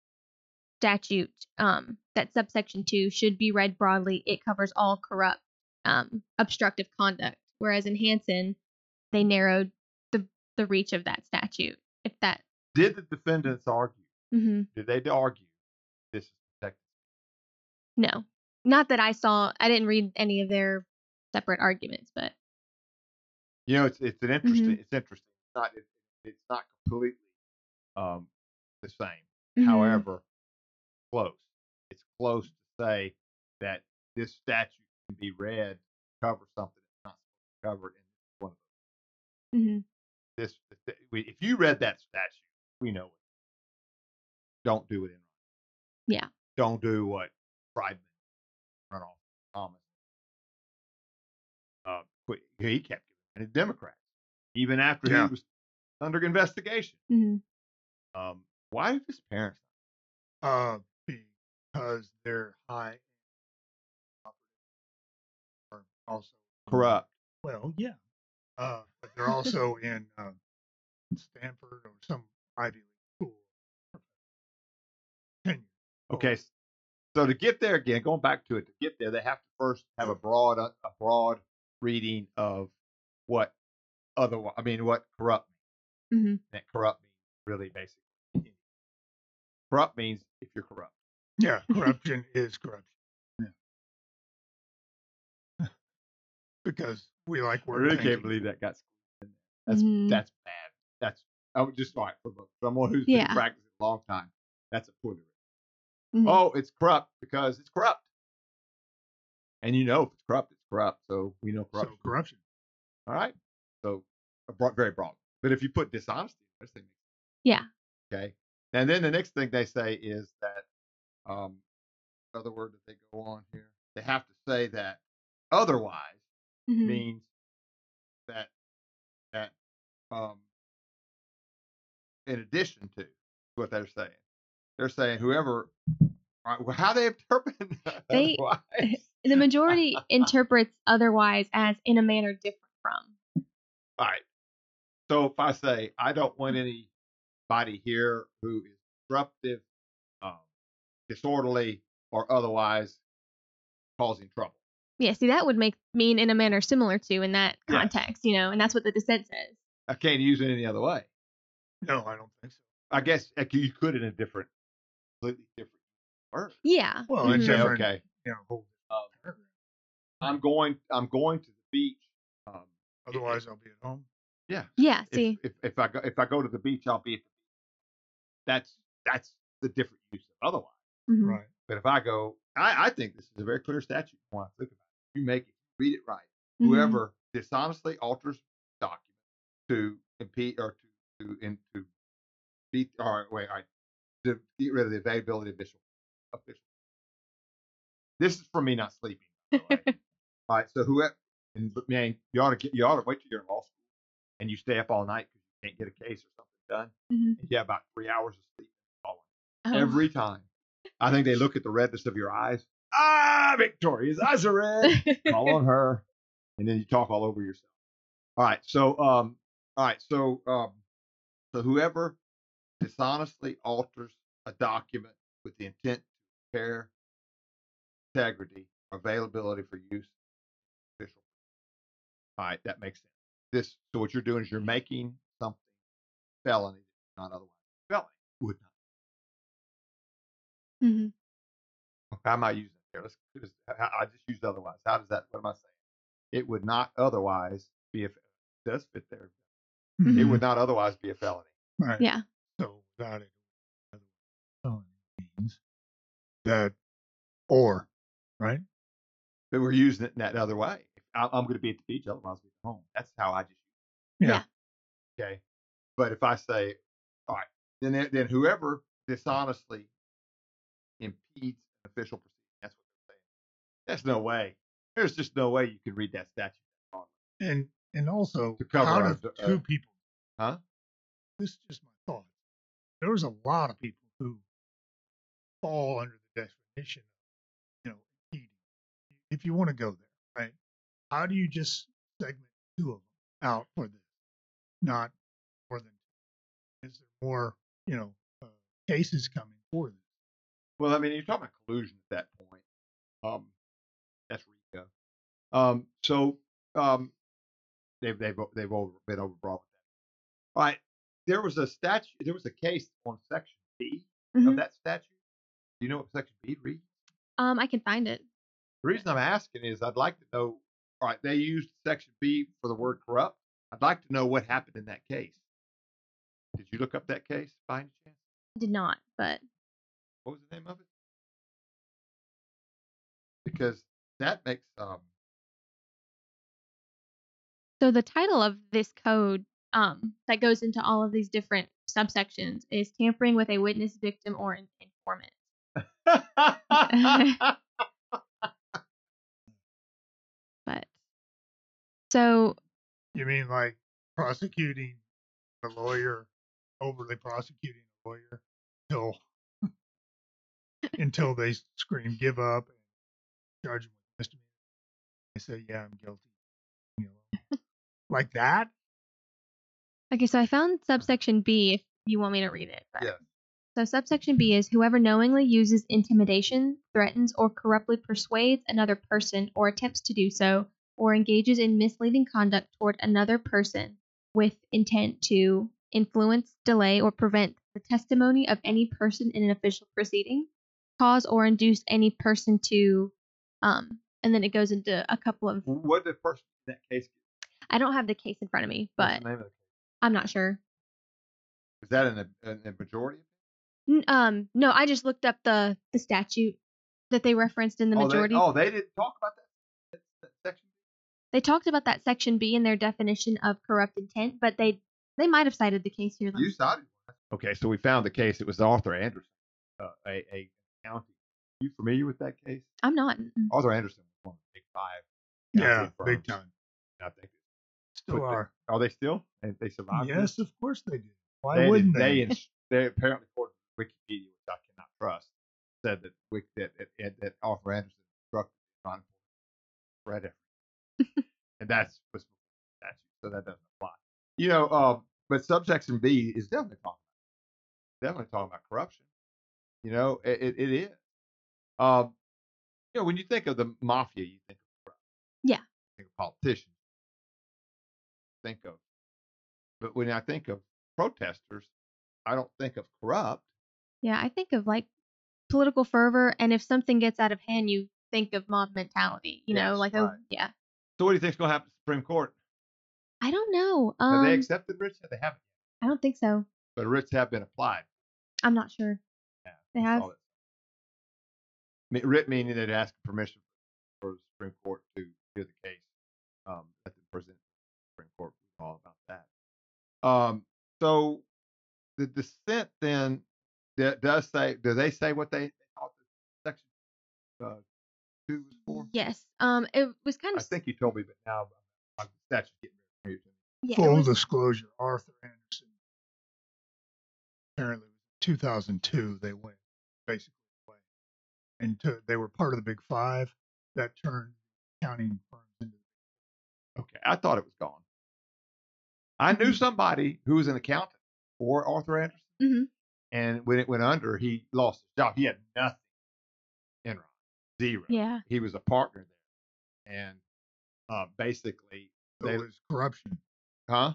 statute, um, that subsection two should be read broadly. It covers all corrupt, um, obstructive conduct. Whereas in Hansen, they narrowed the the reach of that statute. If that, Did the defendants argue? hmm Did they argue this is protected? no, not that I saw. I didn't read any of their separate arguments, but You know, it's it's an interesting. Mm-hmm. It's interesting. It's not it, it's not completely um, the same. mhm. However, close. It's close to say that this statute can be read to cover something it's not supposed to cover in one of those. Mhm. This, we- if you read that statute, we know it. Don't do it in. Yeah. Don't do what Friedman run off Thomas. Uh, quit- he kept giving it to Democrats even after Yeah. he was under investigation. Mhm. Um, why did his parents? Uh, because they're high are also Corrupt. well, yeah. Uh, but they're also in uh, Stanford or some Ivy League school. Okay, so to get there again, going back to it, to get there, they have to first have a broad, a broad reading of what other, I mean, what corrupt means. Mhm. That corrupt means really basically. Corrupt means if you're corrupt. Yeah, corruption is corruption. Yeah. because we like I word really thinking. can't believe that got squeezed in there. That's Mhm. that's bad. That's I would just like for someone who's Yeah. been practicing a long time. That's a poorly Mhm. oh, it's corrupt because it's corrupt. And you know if it's corrupt, it's corrupt. So we know corruption. So corruption. All right. So very broad. But if you put dishonesty, Yeah. okay. And then the next thing they say is that um other word that they go on here. They have to say that otherwise Mhm. means that that um in addition to what they're saying. They're saying whoever right, well, how they interpret They- otherwise. The majority interprets otherwise as in a manner different from. All right. So if I say I don't want anybody here who is disruptive, um, disorderly, or otherwise causing trouble. Yeah, see, that would make mean in a manner similar to in that Yeah. context, you know, and that's what the dissent says. I can't use it any other way. No, I don't think so. I guess like, you could in a different, completely different word. Yeah. Well, You it's say, different. okay, You know, whole paragraph. I'm going. I'm going to the beach. Um, Otherwise, I'll be at home. yeah. Yeah. See. if if I go if I go to the beach, I'll be at the beach. That's that's the different use of otherwise. Mhm. Right. But if I go, I, I think this is a very clear statute. When I think about it, you make it, read it right. Mhm. Whoever dishonestly alters document to impede or to to in, to beat or wait, all right, to get rid of the availability of official official. This is for me not sleeping. By the way. all right, so whoever and man, you ought to get you ought to wait till you're in law school and you stay up all night because you can't get a case or something done. Mhm. And you have about three hours of sleep. Oh. every time. I think they look at the redness of your eyes. Ah, Victoria's eyes are red. Call on her, and then you talk all over yourself. All right, so um, all right, so um, so whoever dishonestly alters a document with the intent to impair integrity availability for use. All right, that makes sense. This so what you're doing is you're making something felony, not otherwise felony, would not. Mm-hmm. How am I using it here? Let's just, I I just used otherwise. How does that? What am I saying? It would not otherwise be a. Does fit there. It Mhm. would not otherwise be a felony. Right. Yeah. So without it, felony means that or right. But we're using it in that other way. I- I'm going to be at the beach, otherwise I'll be home. That's how I just. Yeah. Okay. But if I say, all right, then then whoever dishonestly impedes an official proceeding, that's what they're saying. There's no way. There's just no way you can read that statute. And and also To cover how our do d- uh, two people Huh? this is just my thought. There was a lot of people who fall under the definition of, you know, impeding. If you want to go there, right? How do you just segment two of them out for this? Not more than two. Is there more, you know, uh, cases coming for this? Well, I mean, you're talking about collusion at that point. Um, that's RICO. Um, so um, they've they've they've over, been overbroad with that. All right, there was a statute. There was a case on Section B Mhm. of that statute. Do you know what Section B reads? Um, I can find it. The reason I'm asking is I'd like to know. All right, they used Section B for the word corrupt. I'd like to know what happened in that case. Did you look up that case by any chance? I did not, but What was the name of it? Because that makes um so the title of this code um that goes into all of these different subsections is tampering with a witness, victim, or an informant. so You mean like prosecuting a lawyer, overly prosecuting a lawyer until until they scream give up and charge them with misdemeanor. They say, "Yeah, I'm guilty." You know, like that. Okay, so I found uh-huh. subsection B if you want me to read it. but- Yes. So subsection B is whoever knowingly uses intimidation, threatens, or corruptly persuades another person or attempts to do so, or engages in misleading conduct toward another person with intent to influence, delay, or prevent the testimony of any person in an official proceeding, cause or induce any person to, um, and then it goes into a couple of. what the person in that case get? I don't have the case in front of me, but the name of the case? I'm not sure. Is that in a, in a majority? N- Um, no, I just looked up the the statute that they referenced in the oh, majority. They, oh, they didn't talk about that, that, that section. They talked about that section B in their definition of corrupt intent, but they they might have cited the case here. You cited one. Okay, so we found the case. It was Arthur Andersen, uh, a, a county. You familiar with that case? I'm not. Arthur Andersen was one of the big five. Yeah, county big firms. time. I think. Still But they- are. Are they still? And they survived. this? Yes, of course they do. Why they, wouldn't they, they? ins- they apparently, according to Wikipedia, which I cannot trust, said that Wik- that that, that, that Arthur Andersen instructed Ron Fred Everett. And that's statute, so that doesn't apply. You know, um, but subsection B is definitely talking about definitely talking about corruption. You know, it, it, it is. Um, you know, when you think of the mafia, you think of corruption. Yeah. You think of politicians. Think of, but when I think of protesters, I don't think of corrupt. Yeah, I think of like political fervor, and if something gets out of hand, you think of mob mentality. You know, Yes, like oh right. yeah. So what do you think's going to happen to the Supreme Court? I don't know. Have Um, they accepted writs? They haven't, I don't think so. but writs have been applied. I'm not sure. Yeah, They have? Writ meaning they'd ask permission for the Supreme Court to hear the case. Um, let them present the Supreme Court. All about that. Um, so the dissent then that does say, do they say what they thought the section uh, two was for? Yes. Um, it was kind of. I think you told me, but now my statute's getting very confusing. yeah. Full was- disclosure, Arthur Andersen. Apparently, 2002 they went basically away, and to, they were part of the Big Five that turned accounting firms into. Okay, I thought it was gone. I knew somebody who was an accountant for Arthur Andersen, Mhm. and when it went under, he lost his job. He had nothing. Zero. yeah. He was a partner there, and uh, basically, So they, it was corruption. huh?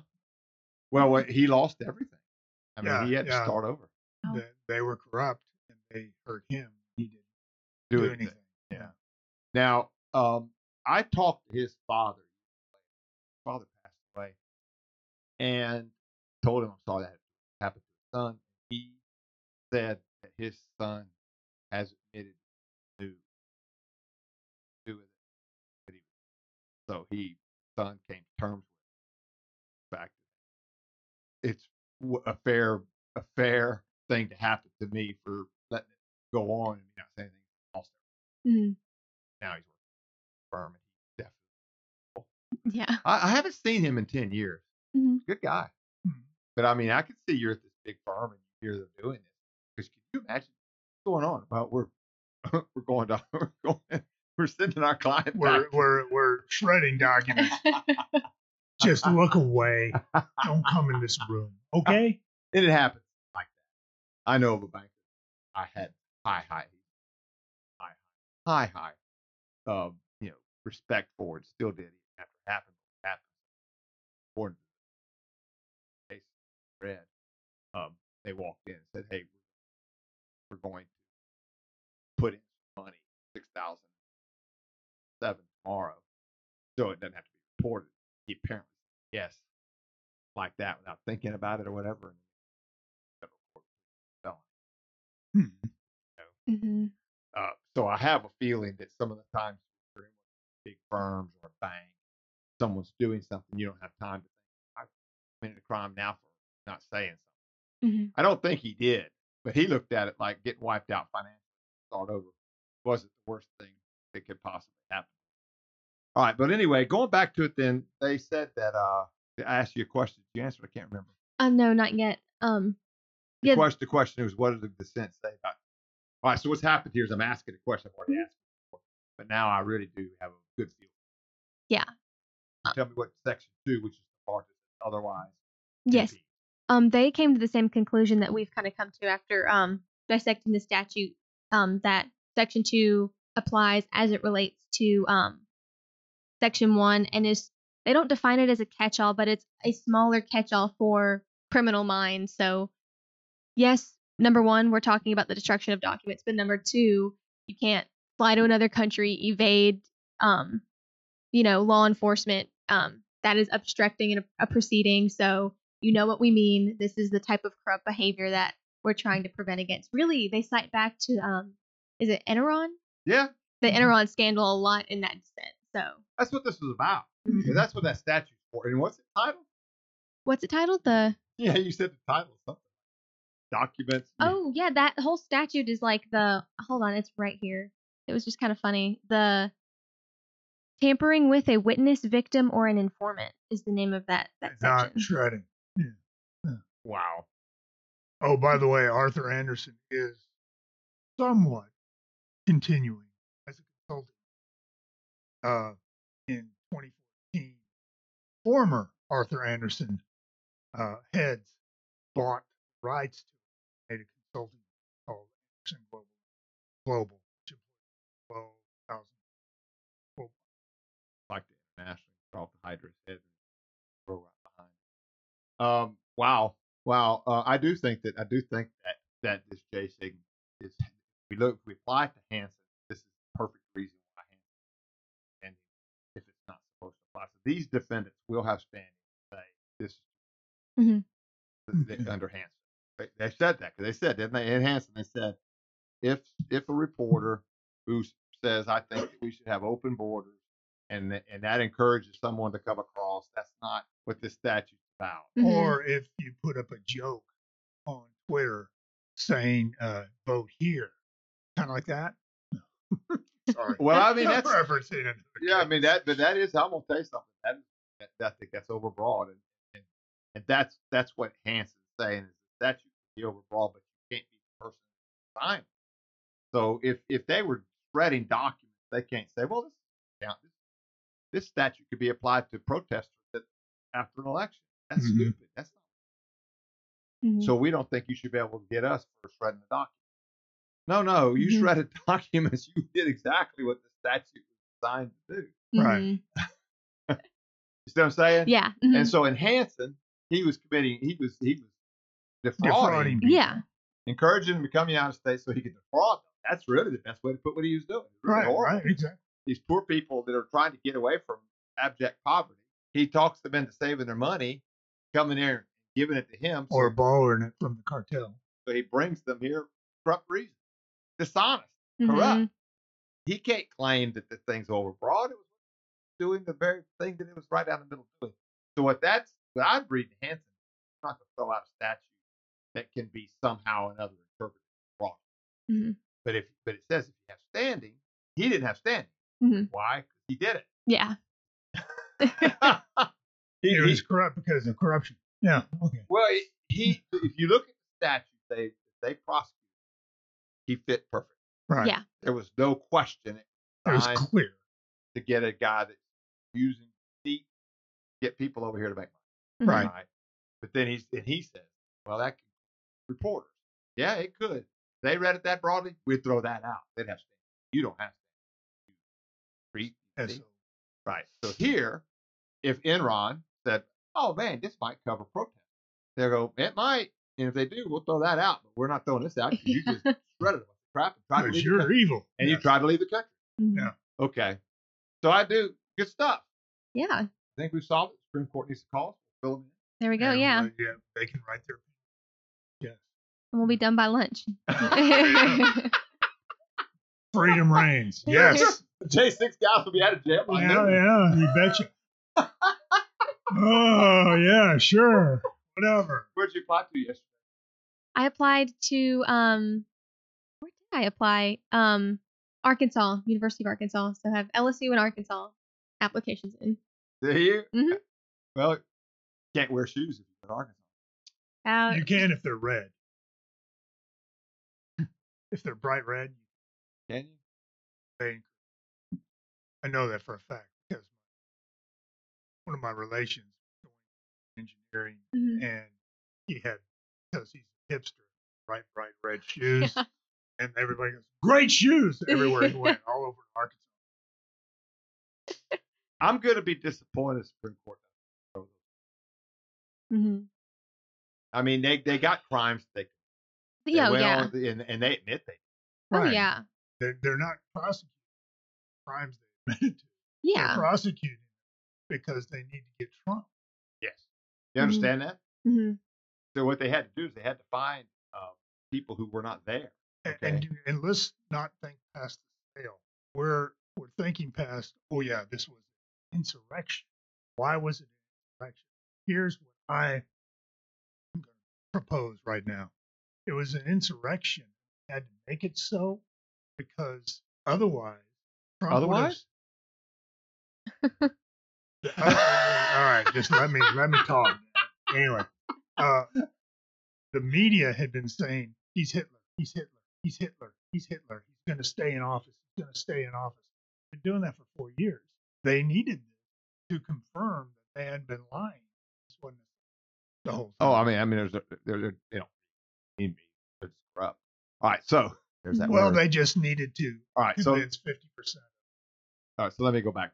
Well, he lost everything. I mean, Yeah, he had yeah. to start over. Oh. That they were corrupt and they hurt him. He didn't Do do, it. anything. Yeah. Now, um, I talked to his father. His father passed away, and told him I'm sorry that happened to his son. He said that his son has admitted so he son came to terms with the fact that it's a fair a fair thing to happen to me for letting it go on and not saying anything. Lost Mhm. now he's firm and he's definitely Yeah. I, I haven't seen him in ten years. Mhm. Good guy. Mhm. But I mean I can see you're at this big firm and you hear them doing this. Because can you imagine what's going on about we're we're going to we're going we're sending our client We're back. we're we're shredding documents. Just look away. Don't come in this room. Okay? And it happens like that. I know of a banker I had high, high, high, high, high, um, you know, respect for it. Still did after it happened. Happened. According to the case read, um, they walked in and said, "Hey, we're going to put in money, six thousand seven tomorrow, so it doesn't have to be reported." He apparently yes, like that, without thinking about it or whatever. And federal court fell on it. Hmm. Mhm. Uh, so I have a feeling that some of the times big firms or a bank, someone's doing something, you don't have time to think, I've committed a crime now for not saying something. Mhm. I don't think he did, but he looked at it like getting wiped out financially, start over, wasn't the worst thing that could possibly happen. All right, but anyway, going back to it, then they said that uh, I asked you a question. Did you answer? it? I can't remember. Uh, no, not yet. Um. The Yeah. question, the question was, what did the dissent say about? All right, so what's happened here is I'm asking a question I've already Mhm. asked before, but now I really do have a good feel. Yeah. Tell me what section two, which is the part that's otherwise. Yes. Um. They came to the same conclusion that we've kind of come to after um dissecting the statute. Um. That section two applies as it relates to um section one and is they don't define it as a catch-all, but it's a smaller catch-all for criminal minds. So yes, number one, we're talking about the destruction of documents, but number two, you can't fly to another country, evade, um, you know, law enforcement. Um, that is obstructing a, a proceeding. So you know what we mean. This is the type of corrupt behavior that we're trying to prevent against. Really, they cite back to um, is it Enron? Yeah, The. Enron scandal a lot in that sense. So that's what this was about. Mhm. That's what that statute's for. And what's it titled? what's it titled? The Yeah, you said the title, something. Documents. Oh yeah, that whole statute is like the hold on, it's right here. It was just kind of funny. The tampering with a witness, victim, or an informant is the name of that that Not section. shredding. Wow. Oh, by the way, Arthur Andersen is somewhat continuing as a consultant. Uh, in 2014, former Arthur Andersen uh, heads bought rights to a consulting called Andersen Global, Global, which employs 12,000 people. like the international the Hydra's head right behind. Um, wow, wow. Uh, I do think that I do think that that this J sig is. If we look, if we apply it to Hansen. This is the perfect reason why Hansen and if it's not supposed to apply. So these defendants will have standing to say this Mhm. th- th- under Hansen. They, they said that because they said, didn't they? In Hansen, they said if if a reporter who says I think we should have open borders and th- and that encourages someone to come across, that's not what this statute's about. Mhm. Or if you put up a joke on Twitter saying uh, "vote here," kind of like that. Sorry. Well, I mean that's yeah, I mean that, but that is I'm gonna tell you something. That, that, that I think that's overbroad, and, and and that's that's what Hansen's saying is that statute can be overbroad, but you can't be the person signing. So if if they were spreading documents, they can't say, well, this count this, this statute could be applied to protesters that, after an election. That's Mhm. stupid. That's not. Mhm. So we don't think you should be able to get us for shredding the document. No, no, you Mhm. shredded documents. You did exactly what the statute was designed to do. Right. Mhm. You see what I'm saying? Yeah. mhm. And so in Hansen, he was committing, he was he was defrauding, Defrauding. Yeah. encouraging him to come to the United States so he could defraud them. That's really the best way to put what he was doing. Really Right, right, exactly. These poor people that are trying to get away from abject poverty, he talks them into saving their money, coming here and giving it to him. so- Or borrowing it from the cartel. so he brings them here for reasons. Dishonest. Corrupt. He can't claim that the thing's overbroad. It was doing the very thing that it was right down the middle doing. So what that's what I'd read in Hansen, I'm not going to throw out a statute that can be somehow or another interpreted wrong. Mhm. But if but it says if you have standing, he didn't have standing. Mhm. Why? 'Cause he did it. Yeah. he, It he- was corrupt because of corruption. Yeah. Okay. well, he, he if you look at the statute they they prosecuted, he fit perfect. Right. Yeah. There was no question It was clear. to get a guy that's using deceit, get people over here to make money. Mm-hmm. Right. But then he's and he says, well, that could, reporters, yeah, it could. They read it that broadly, we'd throw that out. They'd have to. You don't have to. Read, Yes. see? Right. So here, if Enron said, "Oh man, this might cover protest," they go, "It might." And if they do, we'll throw that out. But we're not throwing this out. 'cause You just shredded a bunch of crap and tried to Because leave the you're country. evil. and you Yes. tried to leave the country. Yeah. Okay. So I do good stuff. Yeah. I think we've solved it. Supreme Court needs to call us. Fill them There we go. And, Yeah. uh, yeah. They can write their. Yes. And we'll be done by lunch. Freedom reigns. Yes. in. J6 guys will be out of jail. by yeah, noon. yeah. You betcha. oh yeah, sure. Whatever. Where'd you apply to yesterday? I applied to um where did I apply? Um Arkansas, University of Arkansas. So I have LSU and Arkansas applications in. Do you? Mm-hmm. Well, can't wear shoes if you're in Arkansas. Uh, You can if they're red. If they're bright red, Can you? they. I know that for a fact because one of my relations going engineering mhm. and he had because he's a hipster, bright bright red shoes, and everybody goes great shoes everywhere he went, all over Arkansas. I'm going to be disappointed Supreme Court. doesn't throw those. Mhm. I mean, they, they got crimes. They, they Yeah, oh, yeah. the- and, and they admit they. Oh Right. yeah. They're, they're not prosecuting crimes they admitted to. Yeah. They're prosecuting because they need to get Trump. You Mhm. understand that? hmm So what they had to do is they had to find uh, people who were not there. And, Okay. and, do- and let's not think past the scale. We're we're thinking past. Oh yeah, this was insurrection. Why was it insurrection? Here's what I am going to propose right now. It was an insurrection. Had to make it so because otherwise, Trump Otherwise? Uh, all right, just let me let me talk. Anyway, uh, the media had been saying he's Hitler, he's Hitler, he's Hitler, he's Hitler. He's going to stay in office. He's going to stay in office. Been doing that for four years. They needed this to confirm that they had been lying. This wasn't the whole. Oh, I mean, I mean, there's a, there, you know, mean, it's corrupt. All right, so there's that. well, word. they just needed to all right, so it's fifty percent. all right, so let me go back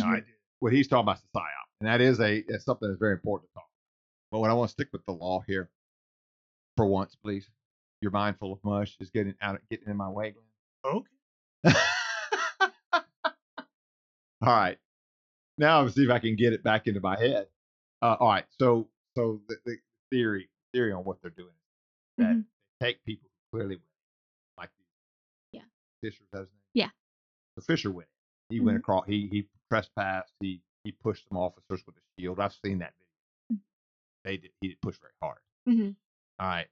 All right. right. What he's talking about is the psyop, and that is a that's something that's very important to talk. about. But what I want to stick with the law here for once, please. Your mindful of mush is getting out, of, getting in my way, Okay. All right, now let's see if I can get it back into my head. Uh, all right, so so the, the theory theory on what they're doing is that Mhm. they take people clearly win, like the Yeah. Fischer doesn't. Yeah. The Fischer went. He went Mhm. across. He he trespassed. He he pushed some officers with a shield. I've seen that video. Mm. They did. He didn't push very hard. hmm All right.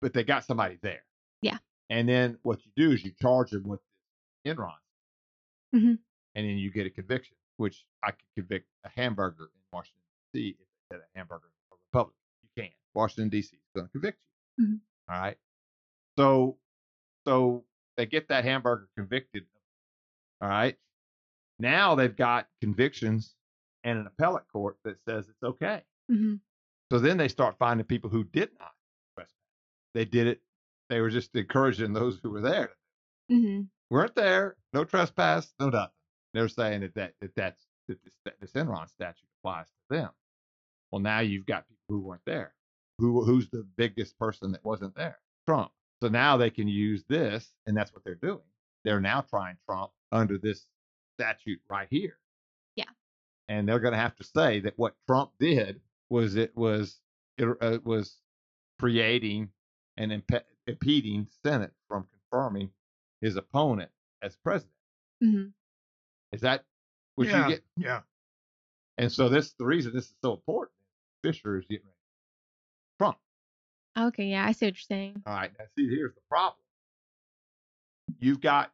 But they got somebody there. Yeah. And then what you do is you charge them with Enron. Mhm. And then you get a conviction, which I could convict a hamburger in Washington D.C. if they said a hamburger in a Republic. You can. Washington D.C. is going to convict you. Mhm. All right. So, so they get that hamburger convicted. All right. Now they've got convictions and an appellate court that says it's okay. hmm So then they start finding people who did not trespass. They did it. They were just encouraging those who were there. hmm Weren't there, no trespass, no nothing. They're saying that that, that that's that this, that this Enron statute applies to them. Well, now you've got people who weren't there. who who's the biggest person that wasn't there? Trump. So now they can use this, and that's what they're doing. They're now trying Trump under this statute right here. Yeah. And they're going to have to say that what Trump did was it was it, uh, was creating and impe- impeding Senate from confirming his opponent as president. hmm Is that what yeah, you get? yeah. And so this the reason this is so important. Fischer is getting ready. Trump. Okay, yeah, I see what you're saying. All right. Now see, here's the problem. You've got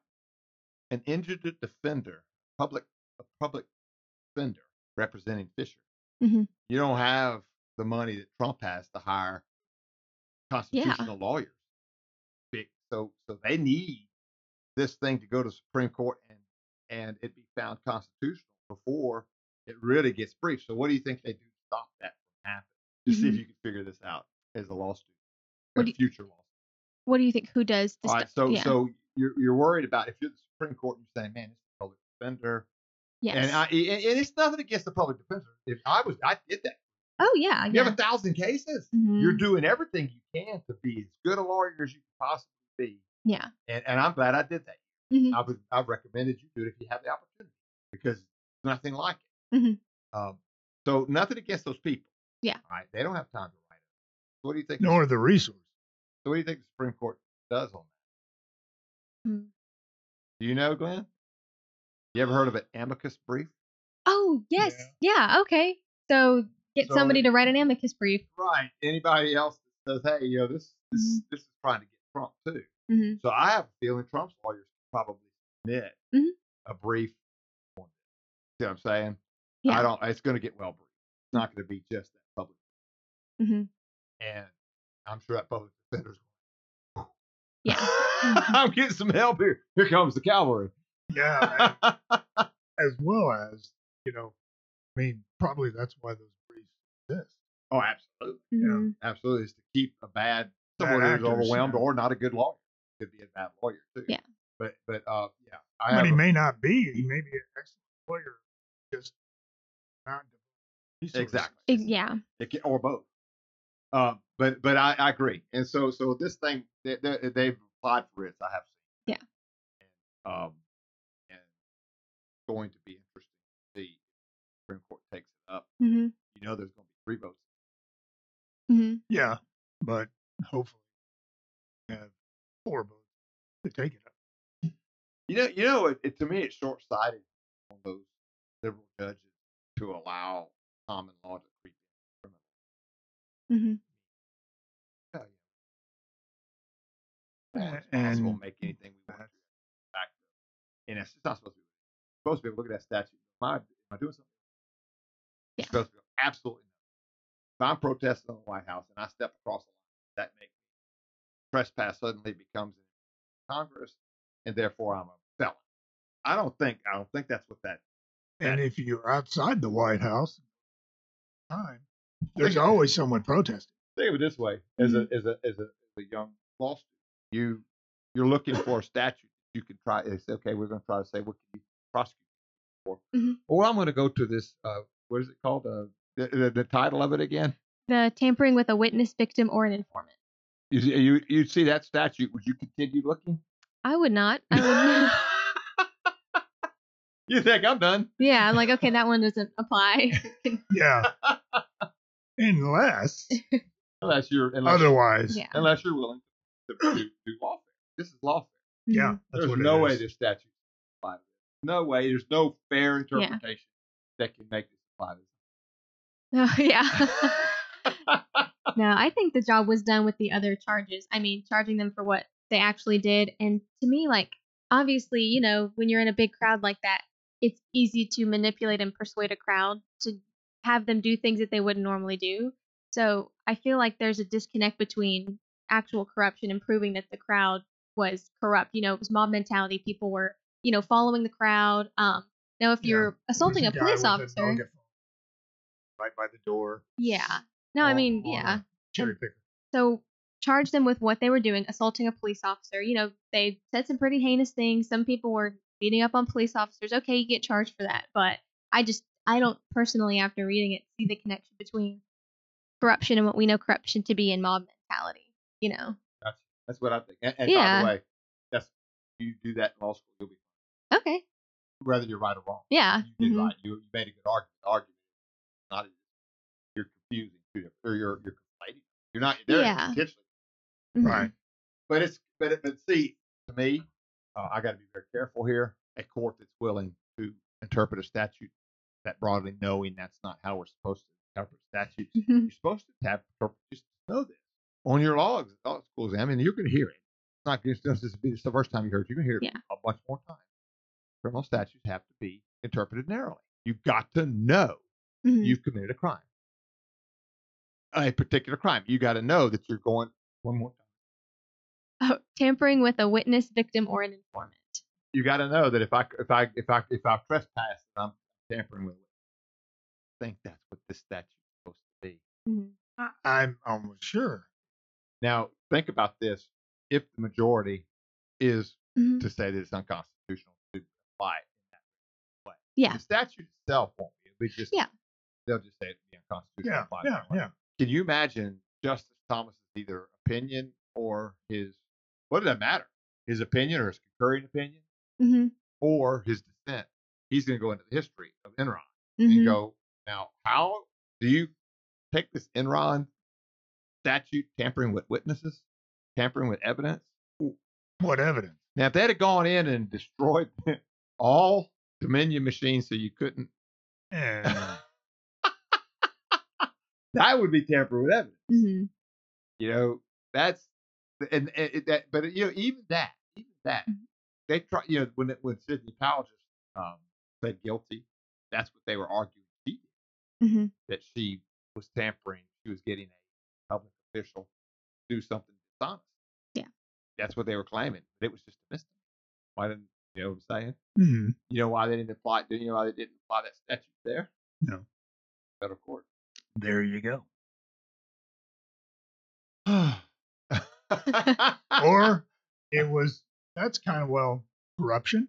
an injured defender, public a public defender representing Fischer. Mhm. You don't have the money that Trump has to hire constitutional lawyers. So so they need this thing to go to Supreme Court and and it be found constitutional before it really gets briefed. So what do you think they do to stop that from happening? Just see if Mhm. you can figure this out as a law student What do you- future law. What do you think? Who does this? All right, so yeah. so you're you're worried about if you're the Supreme Court and you're saying, man, it's is a public defender, yes. and I and and it's nothing against the public defender. If I was, I did that. oh yeah, You yeah. have a thousand cases. You're Mhm. doing everything you can to be as good a lawyer as you can possibly be, yeah. and and I'm glad I did that. Mhm. I would I recommended you do it if you have the opportunity because there's nothing like it. Mm-hmm. Um, so nothing against those people. Yeah. Right. they don't have time to write it. So what do you think? Nor the resource. So what do you think the Supreme Court does on that? Mm. Do you know, Glenn? You ever heard of an amicus brief? Oh yes, yeah. Okay. So get So somebody to write an amicus brief. Right. Anybody else that says, hey, you know, this this Mhm. this is trying to get Trump too. hmm So I have a feeling Trump's lawyers probably submit Mhm. a brief on. See what I'm saying? Yeah. I don't it's gonna get well briefed. It's not gonna be just that public hmm and I'm sure that public defender's Yeah. I'm getting some help here. Here comes the cavalry. Yeah. and as well as, you know, I mean, probably that's why those briefs exist. oh, absolutely. hmm Absolutely. Is to keep a bad Bad someone who's overwhelmed yeah. or not a good lawyer. Could be a bad lawyer too. Yeah. But but uh yeah. I But he a- may not be. He may be an excellent lawyer, just not resources. exactly. Yeah. It can, or both. Uh, but but I, I agree. And so so this thing they, they, they've applied for it. I have seen. Yeah. And, um, and it's going to be interesting to see if the Supreme Court takes it up. hmm You know, there's going to be three votes. hmm Yeah, but hopefully have four votes to take it up. You know, you know, it, it to me it's short sighted on those liberal judges to allow common law to creep in. criminal. Yeah. Law is And- to make anything we want fact, and it's not supposed to be. Supposed to be able to look at that statue. Am I, am I doing something? Yeah. It's supposed to be absolutely nothing. If I'm protesting in the White House and I step across the line, that makes trespass suddenly becomes in Congress, and therefore I'm a felon. I don't think I don't think that's what that. And if you're outside the White House, time there's always someone protesting. Think of it this way: as a mm-hmm. as a as a, as a young law student, you you're looking for a statute you can try. They say, okay, we're going to try to say what can you prosecute for. Mhm. Or I'm going to go to this. Uh, what is it called? Uh, the, the, the title of it again? The tampering with a witness, victim, or an informant. You you you see that statute? Would you continue looking? I would not. I would. you think I'm done? yeah. I'm like, okay, that one doesn't apply. Yeah, unless Unless you're unless, otherwise. yeah. unless you're willing to, to do, do lawfare. This is lawfare. Yeah, Mhm. that's There's what no it way is. this statute apply to this. No way. There's no fair interpretation that can make this apply to Oh, yeah. no, I think the job was done with the other charges. I mean, charging them for what they actually did. And to me, like, obviously, you know, when you're in a big crowd like that, it's easy to manipulate and persuade a crowd to have them do things that they wouldn't normally do. So I feel like there's a disconnect between actual corruption and proving that the crowd was corrupt. You know, it was mob mentality. People were, you know, following the crowd. Um, now, if Yeah. you're assaulting a police with a officer, right by the door. yeah. No, I mean, yeah. cherry picker. So charge them with what they were doing, assaulting a police officer. You know, they said some pretty heinous things. Some people were beating up on police officers. Okay, you get charged for that. But I just, I don't personally, after reading it, see the connection between corruption and what we know corruption to be in mob mentality. You know. That's that's what I think. And, and by the way, that's you do that in law school, you'll be Okay. whether you're right or wrong. Yeah. You did mhm. right. You, you made a good argument. Argument, not you're confusing two different, or you're you're conflating. You're not there Yeah. intentionally. Mhm. Right. But it's but it, but see to me, uh, I got to be very careful here. A court that's willing to interpret a statute that broadly, knowing that's not how we're supposed to interpret statutes. Mhm. You're supposed to have to know this on your law, law school exam, and you're going to hear it. It's not going to be the first time you heard it. You're going to hear it Yeah. a bunch more times. Criminal statutes have to be interpreted narrowly. You've got to know Mhm. you've committed a crime, a particular crime. You got to know that you're going one more time. Oh, tampering with a witness, victim, or an informant. You got to know that if I if I if I if I trespass, I'm tampering with it. I think that's what this statute's supposed to be. Mhm. I- I'm almost sure. Now, think about this: if the majority is Mhm. to say that it's unconstitutional to apply it in that way, Yeah. the statute itself won't be. It'll be just Yeah. they'll just say it's unconstitutional. Yeah, apply it yeah, yeah. Can you imagine Justice Thomas's either opinion or his what did that matter? His opinion or his concurring opinion Mhm. or his dissent? He's going to go into the history of Enron Mhm. and go, now, how do you take this Enron statute tampering with witnesses, tampering with evidence? What evidence? Now, if they'd have gone in and destroyed all Dominion machines so you couldn't, And that would be tampering with evidence. Mhm. You know, that's and, and it- that, but you know, even that, even that, Mhm. they try. You know, when it, when Sidney Powell just um, pled guilty, that's what they were arguing she did, Mhm. that she was tampering. She was getting a public official do something dishonest. Yeah. that's what they were claiming. But it was just a misdemeanor. Why didn't you know what I'm saying? Mhm. You know why they didn't apply? Do you know why they didn't apply that statute there? No. Federal court. there you go. or it was that's kind of well corruption.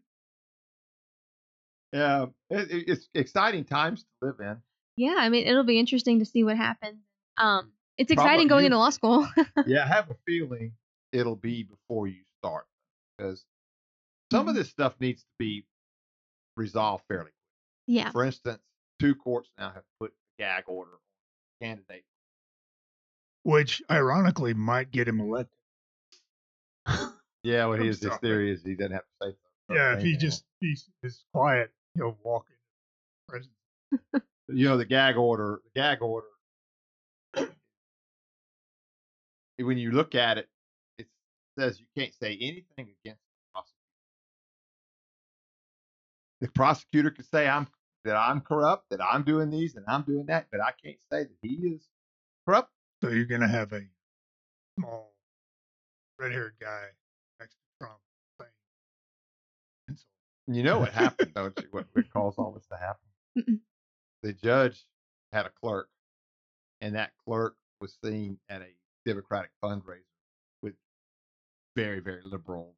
yeah, it- it's exciting times to live in. Yeah, I mean, it'll be interesting to see what happens. Um, it's Probably exciting going you- into law school. yeah, I have a feeling it'll be before you start because some of Mhm. this stuff needs to be resolved fairly quick. yeah. For instance, two courts now have put a gag order on candidates. which ironically might get him elected. Yeah, well, I'm his, his theory is he doesn't have to say something. Yeah, if he just he's is quiet, he'll walk in president. you know the gag order the gag order when you look at it it says you can't say anything against the prosecutor the prosecutor can say i'm that i'm corrupt that i'm doing these and i'm doing that but i can't say that he is corrupt So you're gonna have a small red haired guy next to Trump saying insult. you know what happened don't you what, what caused all this to happen the judge had a clerk and that clerk was seen at a democratic fundraiser with very very liberal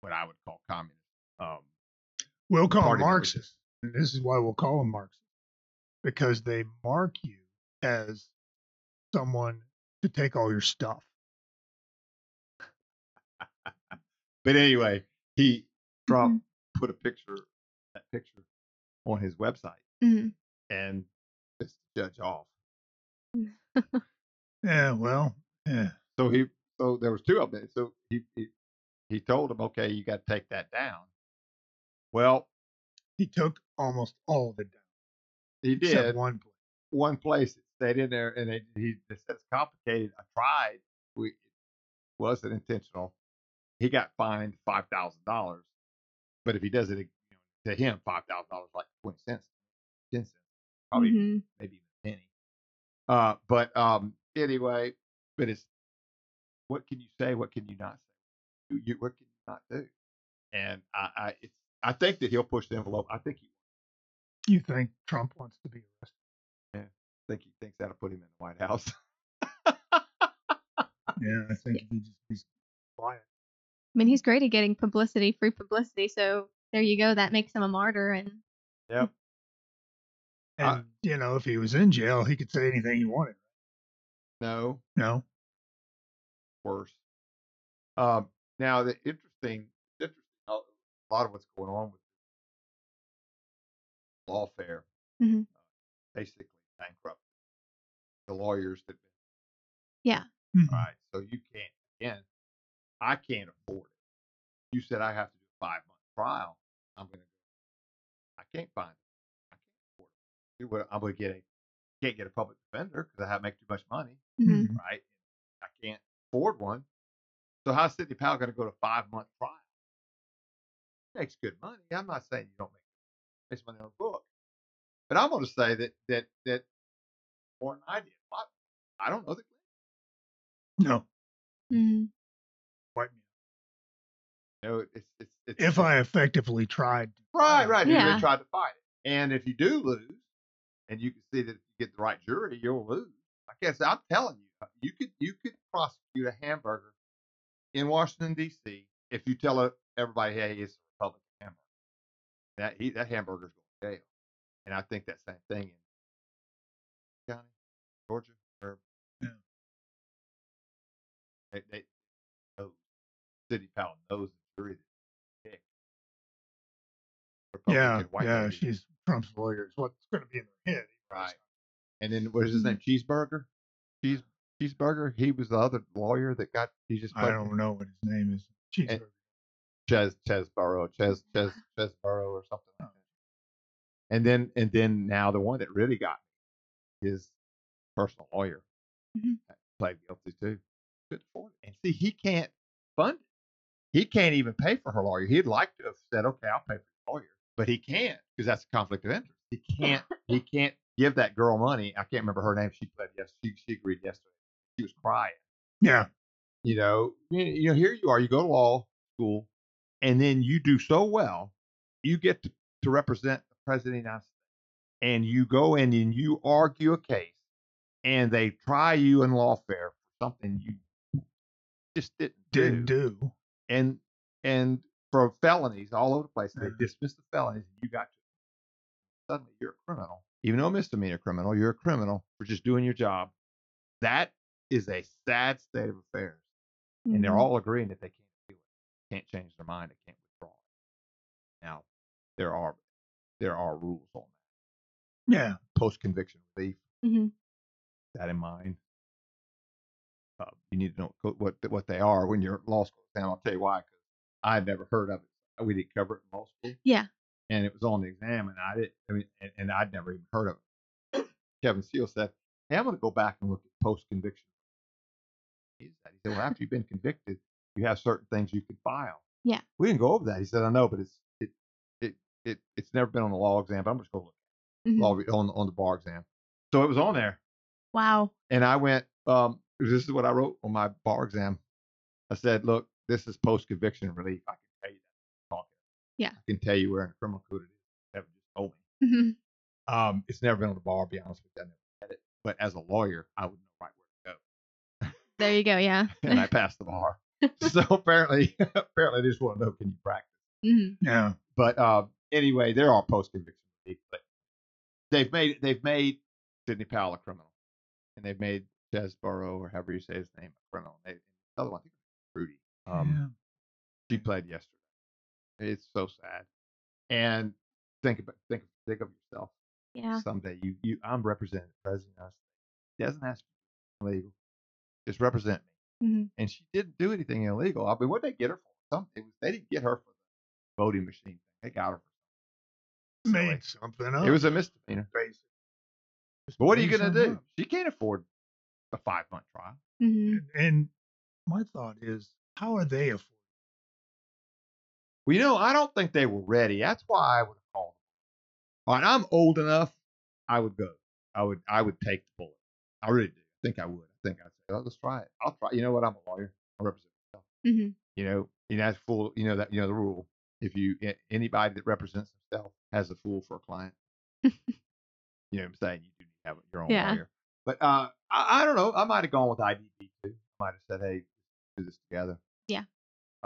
what i would call communist um, We'll call them. Marxists. And this is why we'll call them Marxists. Because they mark you as someone to take all your stuff. but anyway he trump Mm-hmm. put a picture that picture on his website Mhm. and the judge off Yeah, well, yeah. so he so there was two of them so he he, he told him okay you got to take that down well He took almost all of it down. he did one place. one place it stayed in there and it, he it's complicated. I tried. We it wasn't intentional. He got fined five thousand dollars. But if he does it you know, to him, five thousand dollars like twenty cents, ten cents, probably Mhm. maybe even a penny. Uh, but um, anyway, but it's what can you say? What can you not say? You, you what can you not do? And I, I, it's, I think that he'll push the envelope. I think he, You think Trump wants to be arrested? I think he thinks that'll put him in the White House. Yeah, I think he just he's quiet. I mean, he's great at getting publicity, free publicity. So there you go. That makes him a martyr. And yep. And I- you know, if he was in jail, he could say anything he wanted. No, No. worse. Um, now the interesting, interesting, a lot of what's going on with lawfare, Mhm. uh, basically bankrupt the lawyers that Mhm. right. So you can't again. I can't afford it. You said I have to do a five month trial. I'm gonna. I can't find it. I can't afford it. Do what- I'm gonna get a. Can't get a public defender because I have make too much money. Mhm. Mhm. right? I can't afford one. So how's Sidney Powell going to go to five month trial? Makes good money. I'm not saying you don't make makes money on a book, but I'm going to say that that that more than I did. I, I don't know the No. Mhm. Me you it's it's it's If I effectively tried. right right it. you Yeah. really tried to fight it, and if you do lose, and you can see that if you get the right jury, you'll lose. I guess I'm telling you, uh, you could you could prosecute a hamburger in Washington D.C. if you tell everybody, hey, it's a Republican hamburger. That he, that hamburger's going to jail, and I think that same thing in county, Georgia, or Yeah. they, they knows Sidney Powell knows the jury pick. Yeah. Yeah. lady. She's Trump's lawyers what's going to be in their head. Right. And then what is his name? Cheeseburger. Cheese Cheeseburger. He was the other lawyer that got. He just. I don't know what his name is. Cheeseburger. Ches Chesborough, Ches Ches Chesborough or something like that. And then and then now the one that really got me, his personal lawyer Mhm. played guilty too. Afford it. And see, he can't fund it. He can't even pay for her lawyer. He'd like to have said, "Okay, I'll pay for your lawyer," but he can't because that's a conflict of interest. He can't. he can't give that girl money. I can't remember her name. She pled yes. She she agreed yesterday. She was crying Yeah. you know, you know, here you are, you go to law school, and then you do so well, you get to, to represent the president of the United States, and you go in and you argue a case, and they try you in lawfare for something you just didn't Did do, do. and and for felonies all over the place, they Yeah. dismiss the felonies, and you got to suddenly you're a criminal, even though a misdemeanor criminal, you're a criminal for just doing your job. That is a sad state of affairs and they're Mhm. all agreeing that they can't do it, can't change their mind, they can't withdraw it. Now, there are there are rules on that. Yeah. Post conviction relief, Mhm. that in mind. Uh, you need to know what what they are when you're law school. And I'll tell you why, I had never heard of it. We didn't cover it in law school, Yeah. and it was on the exam, and I didn't. I mean, and, and I'd never even heard of it. Kevin Seal said, "Hey, I'm going to go back and look at post conviction." He said, well, after you've been convicted, you have certain things you can file." Yeah. We didn't go over that. He said, "I know, but it's it it it it's never been on the law exam. But I'm just going to look Mhm. law on on the bar exam." So it was on there, Wow. and I went, um, "This is what I wrote on my bar exam." I said, "Look, this is post conviction relief. I can tell you that. Talking. Yeah. I can tell you where in the criminal code it is. Never just told me." Mhm. Um, it's never been on the bar. I'll be honest with you, I never had it. But as a lawyer, I would know right where to go, There you go. Yeah. and I passed the bar. so apparently, apparently, they just want to know can you practice. Mhm. Yeah. But uh, anyway, there are post conviction relief, but they've made they've made Sidney Powell a criminal, and they've made Chesborough or however you say his name a criminal. They, the other one, I think, was Rudy. Um, she played yesterday. It's so sad. And think about think think of yourself Yeah. someday. You you I'm representing president of the United States. He doesn't ask illegal. Just represent me. Mhm. And she didn't do anything illegal. I mean, what did they get her for? Something. They didn't get her for the voting machine. They got her for something. Made something up. It was a misdemeanor. basic. But what are you gonna do? up. She can't afford a five month trial. Mhm. And, and my thought is, how are they affording? Well, you know, I don't think they were ready. That's why I would have called. Them. All right, I'm old enough. I would go. I would. I would take the bullet. I really do. I think I would. I think I'd say, oh, let's try it. I'll try. You know what? I'm a lawyer. I represent myself. Mhm. You know, you know that's full. You know that. You know the rule. If you anybody that represents himself has a fool for a client. you know what I'm saying? You do have your own Yeah. lawyer. But uh, I, I don't know. I might have gone with IDB too. I might have said, hey, do this together.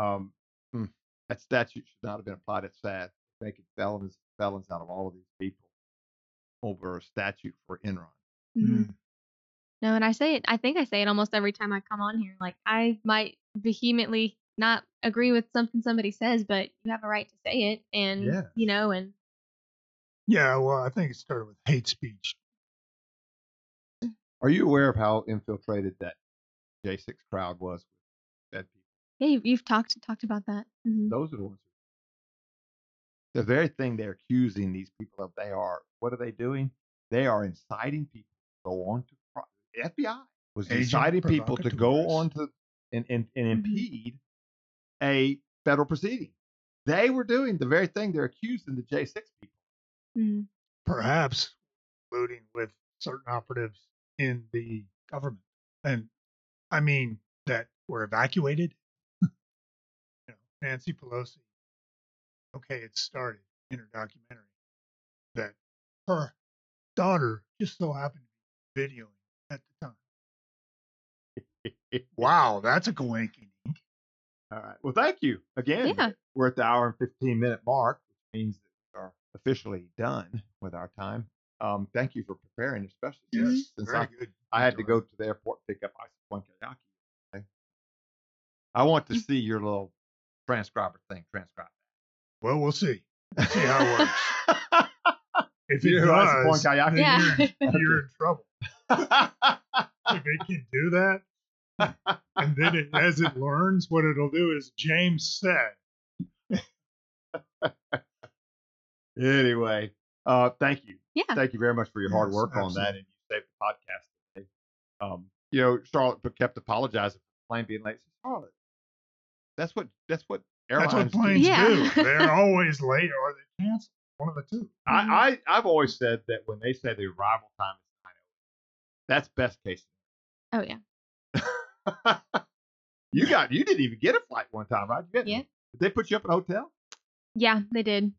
Yeah. Um, hmm, that statute should not have been applied. It's sad. Making felons felons out of all of these people over a statute for Enron. Mhm. Mm. No, and I say it. I think I say it almost every time I come on here. Like I might vehemently not agree with something somebody says, but you have a right to say it, and Yes. you know, and Yeah, well, I think it started with hate speech. Are you aware of how infiltrated that J6 crowd was with dead people? Yeah, you've, you've talked talked about that. hmm Those are the ones. The very thing they're accusing these people of, they are. What are they doing? They are inciting people to go on to. The FBI was Agent inciting people to go on to and and, and Mhm. impede a federal proceeding. They were doing the very thing they're accusing the J6 people. hmm perhaps colluding with certain operatives in the government. And I mean that were evacuated. Nancy Pelosi. Okay, it started in her documentary that her daughter just so happened to be videoing at the time. Wow, that's a coinky. All right. Well, thank you again. Yeah. We're at the hour and 15 minute mark, which means that we are officially done with our time. Um, thank you for preparing, especially Yes, since, I. I had to go to the airport and pick up Ice One Kayaki. Okay? I want to see your little transcriber thing. Transcribe. Well, we'll see. See how it works. If it You know, Ice One does, Kayaki. then Yeah. you're, you're in trouble. if it can do that, and then it, as it learns, what it'll do is James said. anyway, uh, thank you. Yeah. Thank you very much for your hard Yes, work on that, and you saved the podcast today. Um, you know, Charlotte kept apologizing for the plane being late. Charlotte, that's what that's what airlines That's what do. planes Yeah. do. They're always late or they cancel. One of the two. I, I I've always said that when they say the arrival time is nine hours, that's best case. Oh yeah. you got you didn't even get a flight one time, right? Didn't. Yeah. Did they put you up in a hotel? Yeah, they did.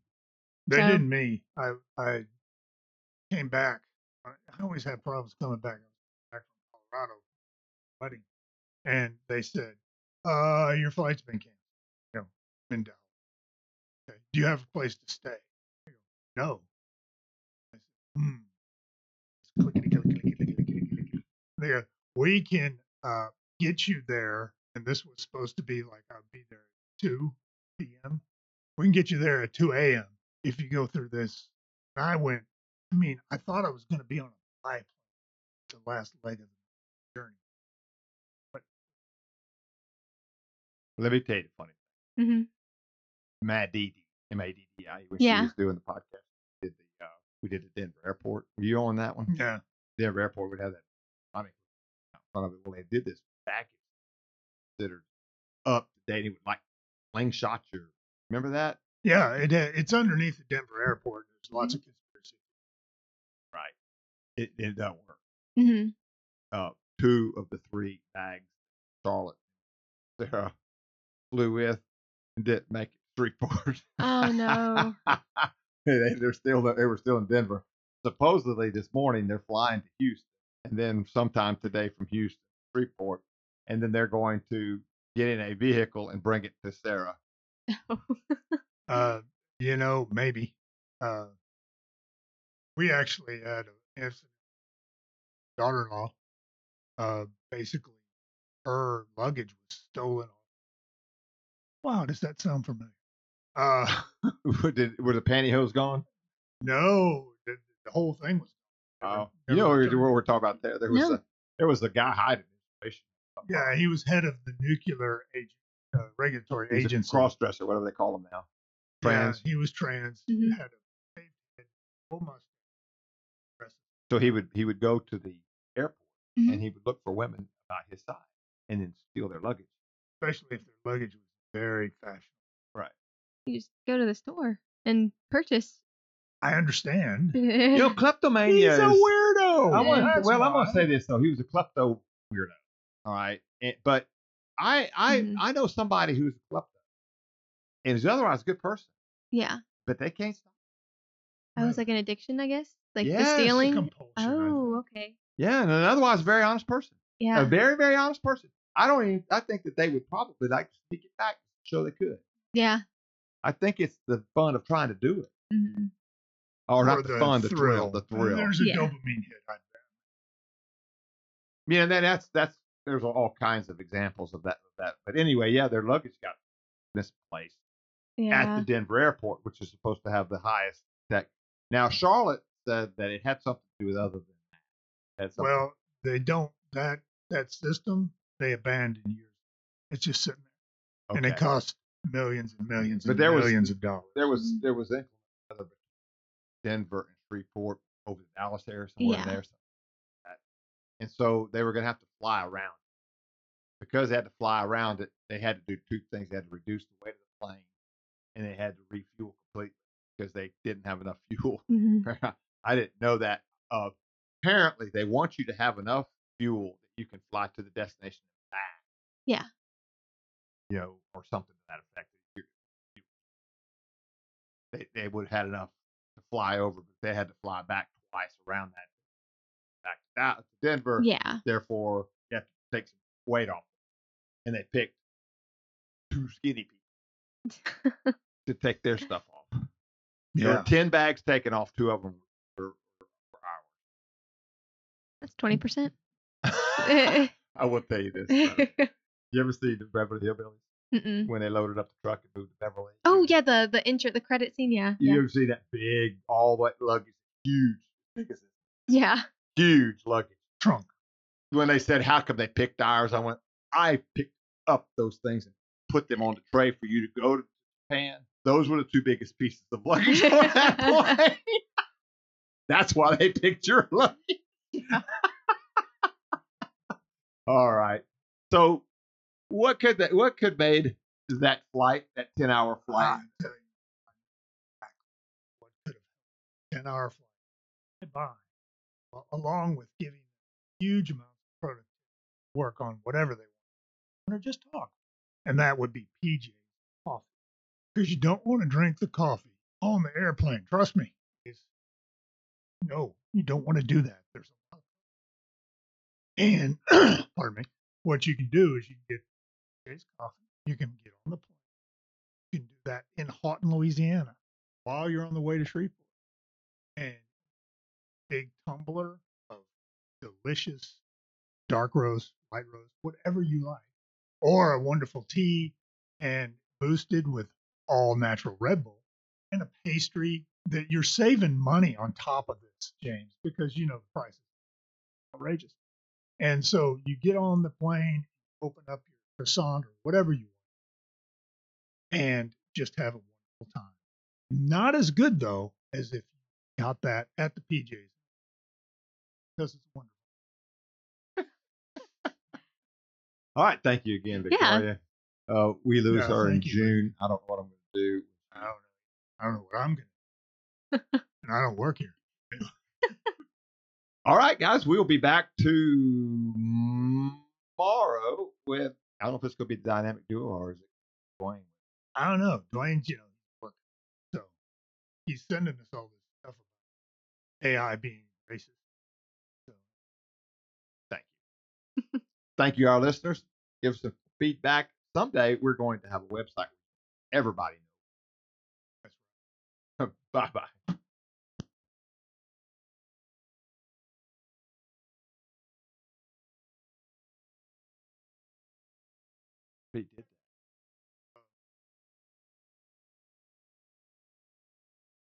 They So- didn't me. I I came back. I I always had problems coming back. Back from Colorado wedding, and they said, "Uh, your flight's been canceled. You know, in Dallas. Okay. Do you have a place to stay?" Go, "No." I said, "Hmm." They go, "We can uh get you there." And this was supposed to be like I'd be there at two p.m. We can get you there at two a.m if you go through this. And I went, I mean, I thought I was going to be on a biplane the last leg of the Let me tell you the funny hmm Mad Didi, M A D D I, when Yeah. she was doing the podcast. Did the uh, we did the Denver Airport. Were you on that one? Yeah. Denver Airport would have that. funny mean, in front of it. Well, they did this baggage considered up to date. It would like slingshot your. Remember that? Yeah. It, uh, it's underneath the Denver airport. There's lots of conspiracy. Right. It it doesn't work. hmm Uh, two of the three bags, Charlotte, Sarah flew with, and didn't make it three quarters. Oh no. they, they're still they were still in Denver. Supposedly this morning they're flying to Houston, and then sometime today from Houston, Freeport, and then they're going to get in a vehicle and bring it to Sarah. Uh, you know, maybe. Uh, we actually had an incident. Daughter-in-law, uh, basically, her luggage was stolen. Wow, does that sound familiar? Uh, Did, were the pantyhose gone? no, the, the whole thing was. Oh, never you know what returned. we're talking about there. There was No. a there was a guy hiding information. Yeah, he was head of the nuclear agent, uh, regulatory He's a agency. cross-dresser, whatever they call him now. Trans. Yeah, he was trans. Mhm. Had a shaved head, full mustache. So he would he would go to the airport Mhm. and he would look for women about his size and then steal their luggage. especially if their luggage was very fashionable. Right. You just go to the store and purchase. I understand. You know, kleptomania He's a weirdo. I want, That's well, I'm going to say this though. He was a klepto weirdo. All right, And- but I I Mhm. I know somebody who's a klepto and is otherwise a good person, yeah. but they can't stop. I was like an addiction, I guess. Like Yes, the a stealing. compulsion. Oh, okay. Yeah, and an otherwise very honest person, Yeah. a very very honest person. I don't even. I think that they would probably like to sneak it back, so they could. Yeah. I think it's the fun of trying to do it, hmm or, Or not the, fun, the thrill, the thrill. There's a Yeah. dopamine hit. I. Yeah, and then that's that's there's all kinds of examples of that. Of that. But anyway, yeah, their luggage got misplaced at the Denver airport, which is supposed to have the highest tech. Now, Charlotte said that it had something to do with other than that. Well, they don't that that system they abandoned years. It's just sitting there, and it okay. costs millions and millions But and there was- millions of dollars. there was there was inclement weather Denver and Shreveport over the Dallas area somewhere in Yeah. there. something like. And so they were going to have to fly around. Because they had to fly around it, they had to do two things. They had to reduce the weight of the plane, and they had to refuel completely because they didn't have enough fuel. Mhm. I didn't know that. Uh, apparently, they want you to have enough fuel that you can fly to the destination and back. Yeah. You know, or something to that effect. You- you- They they would have had enough to fly over, but they had to fly back twice around that back out to Denver. Yeah. Therefore, you have to take some weight off. And they picked two skinny people to take their stuff off. There were ten bags taken off. Two of them were, were, were That's twenty percent. I will tell you this. You ever see the Beverly Hillbillies Mm-mm. when they loaded up the truck and moved to Beverly? Oh yeah, the the intro, the credit scene. Yeah. You Yeah. ever see that big, all that luggage, huge, big as this, Yeah. huge luggage? trunk. When they said, "How come they picked ours?" I went, "I picked up those things and put them on the tray for you to go to Japan. Those were the two biggest pieces of luggage on that plane. That's why they picked your luggage." All right. So, what could that? What could made that flight, that ten-hour flight? I tell you, what could have ten hour flight by, along with giving huge amounts of productivity work on whatever they want, or just talk, and that would be PJ coffee, because you don't want to drink the coffee on the airplane. Trust me. It's, no, you don't want to do that. There's a lot. And pardon me. What you can do is you can get PJ's coffee. You can get on the plane. You can do that in Haughton, Louisiana, while you're on the way to Shreveport. And big tumbler of delicious dark roast, white roast, whatever you like, or a wonderful tea and boosted with all natural Red Bull and a pastry that you're saving money on top of this, James, because you know the price is outrageous. And so you get on the plane, open up croissant or whatever you want, and just have a wonderful time. Not as good though as if you got that at the PJs because it's wonderful. All right. Thank you again, Yeah. Victoria. Uh, we lose Yeah, her in you. June. I don't know what I'm going to do. I don't know. I don't know what I'm gonna. Do. And I don't work here. All right, guys, we'll be back tomorrow with. I don't know if it's going to be the dynamic duo or is it Dwayne? I don't know. Dwayne's, you uh, know, working. So he's sending us all this stuff about AI being racist. So Thank you. Thank you, our listeners. Give us some feedback. Someday we're going to have a website everybody knows. bye bye.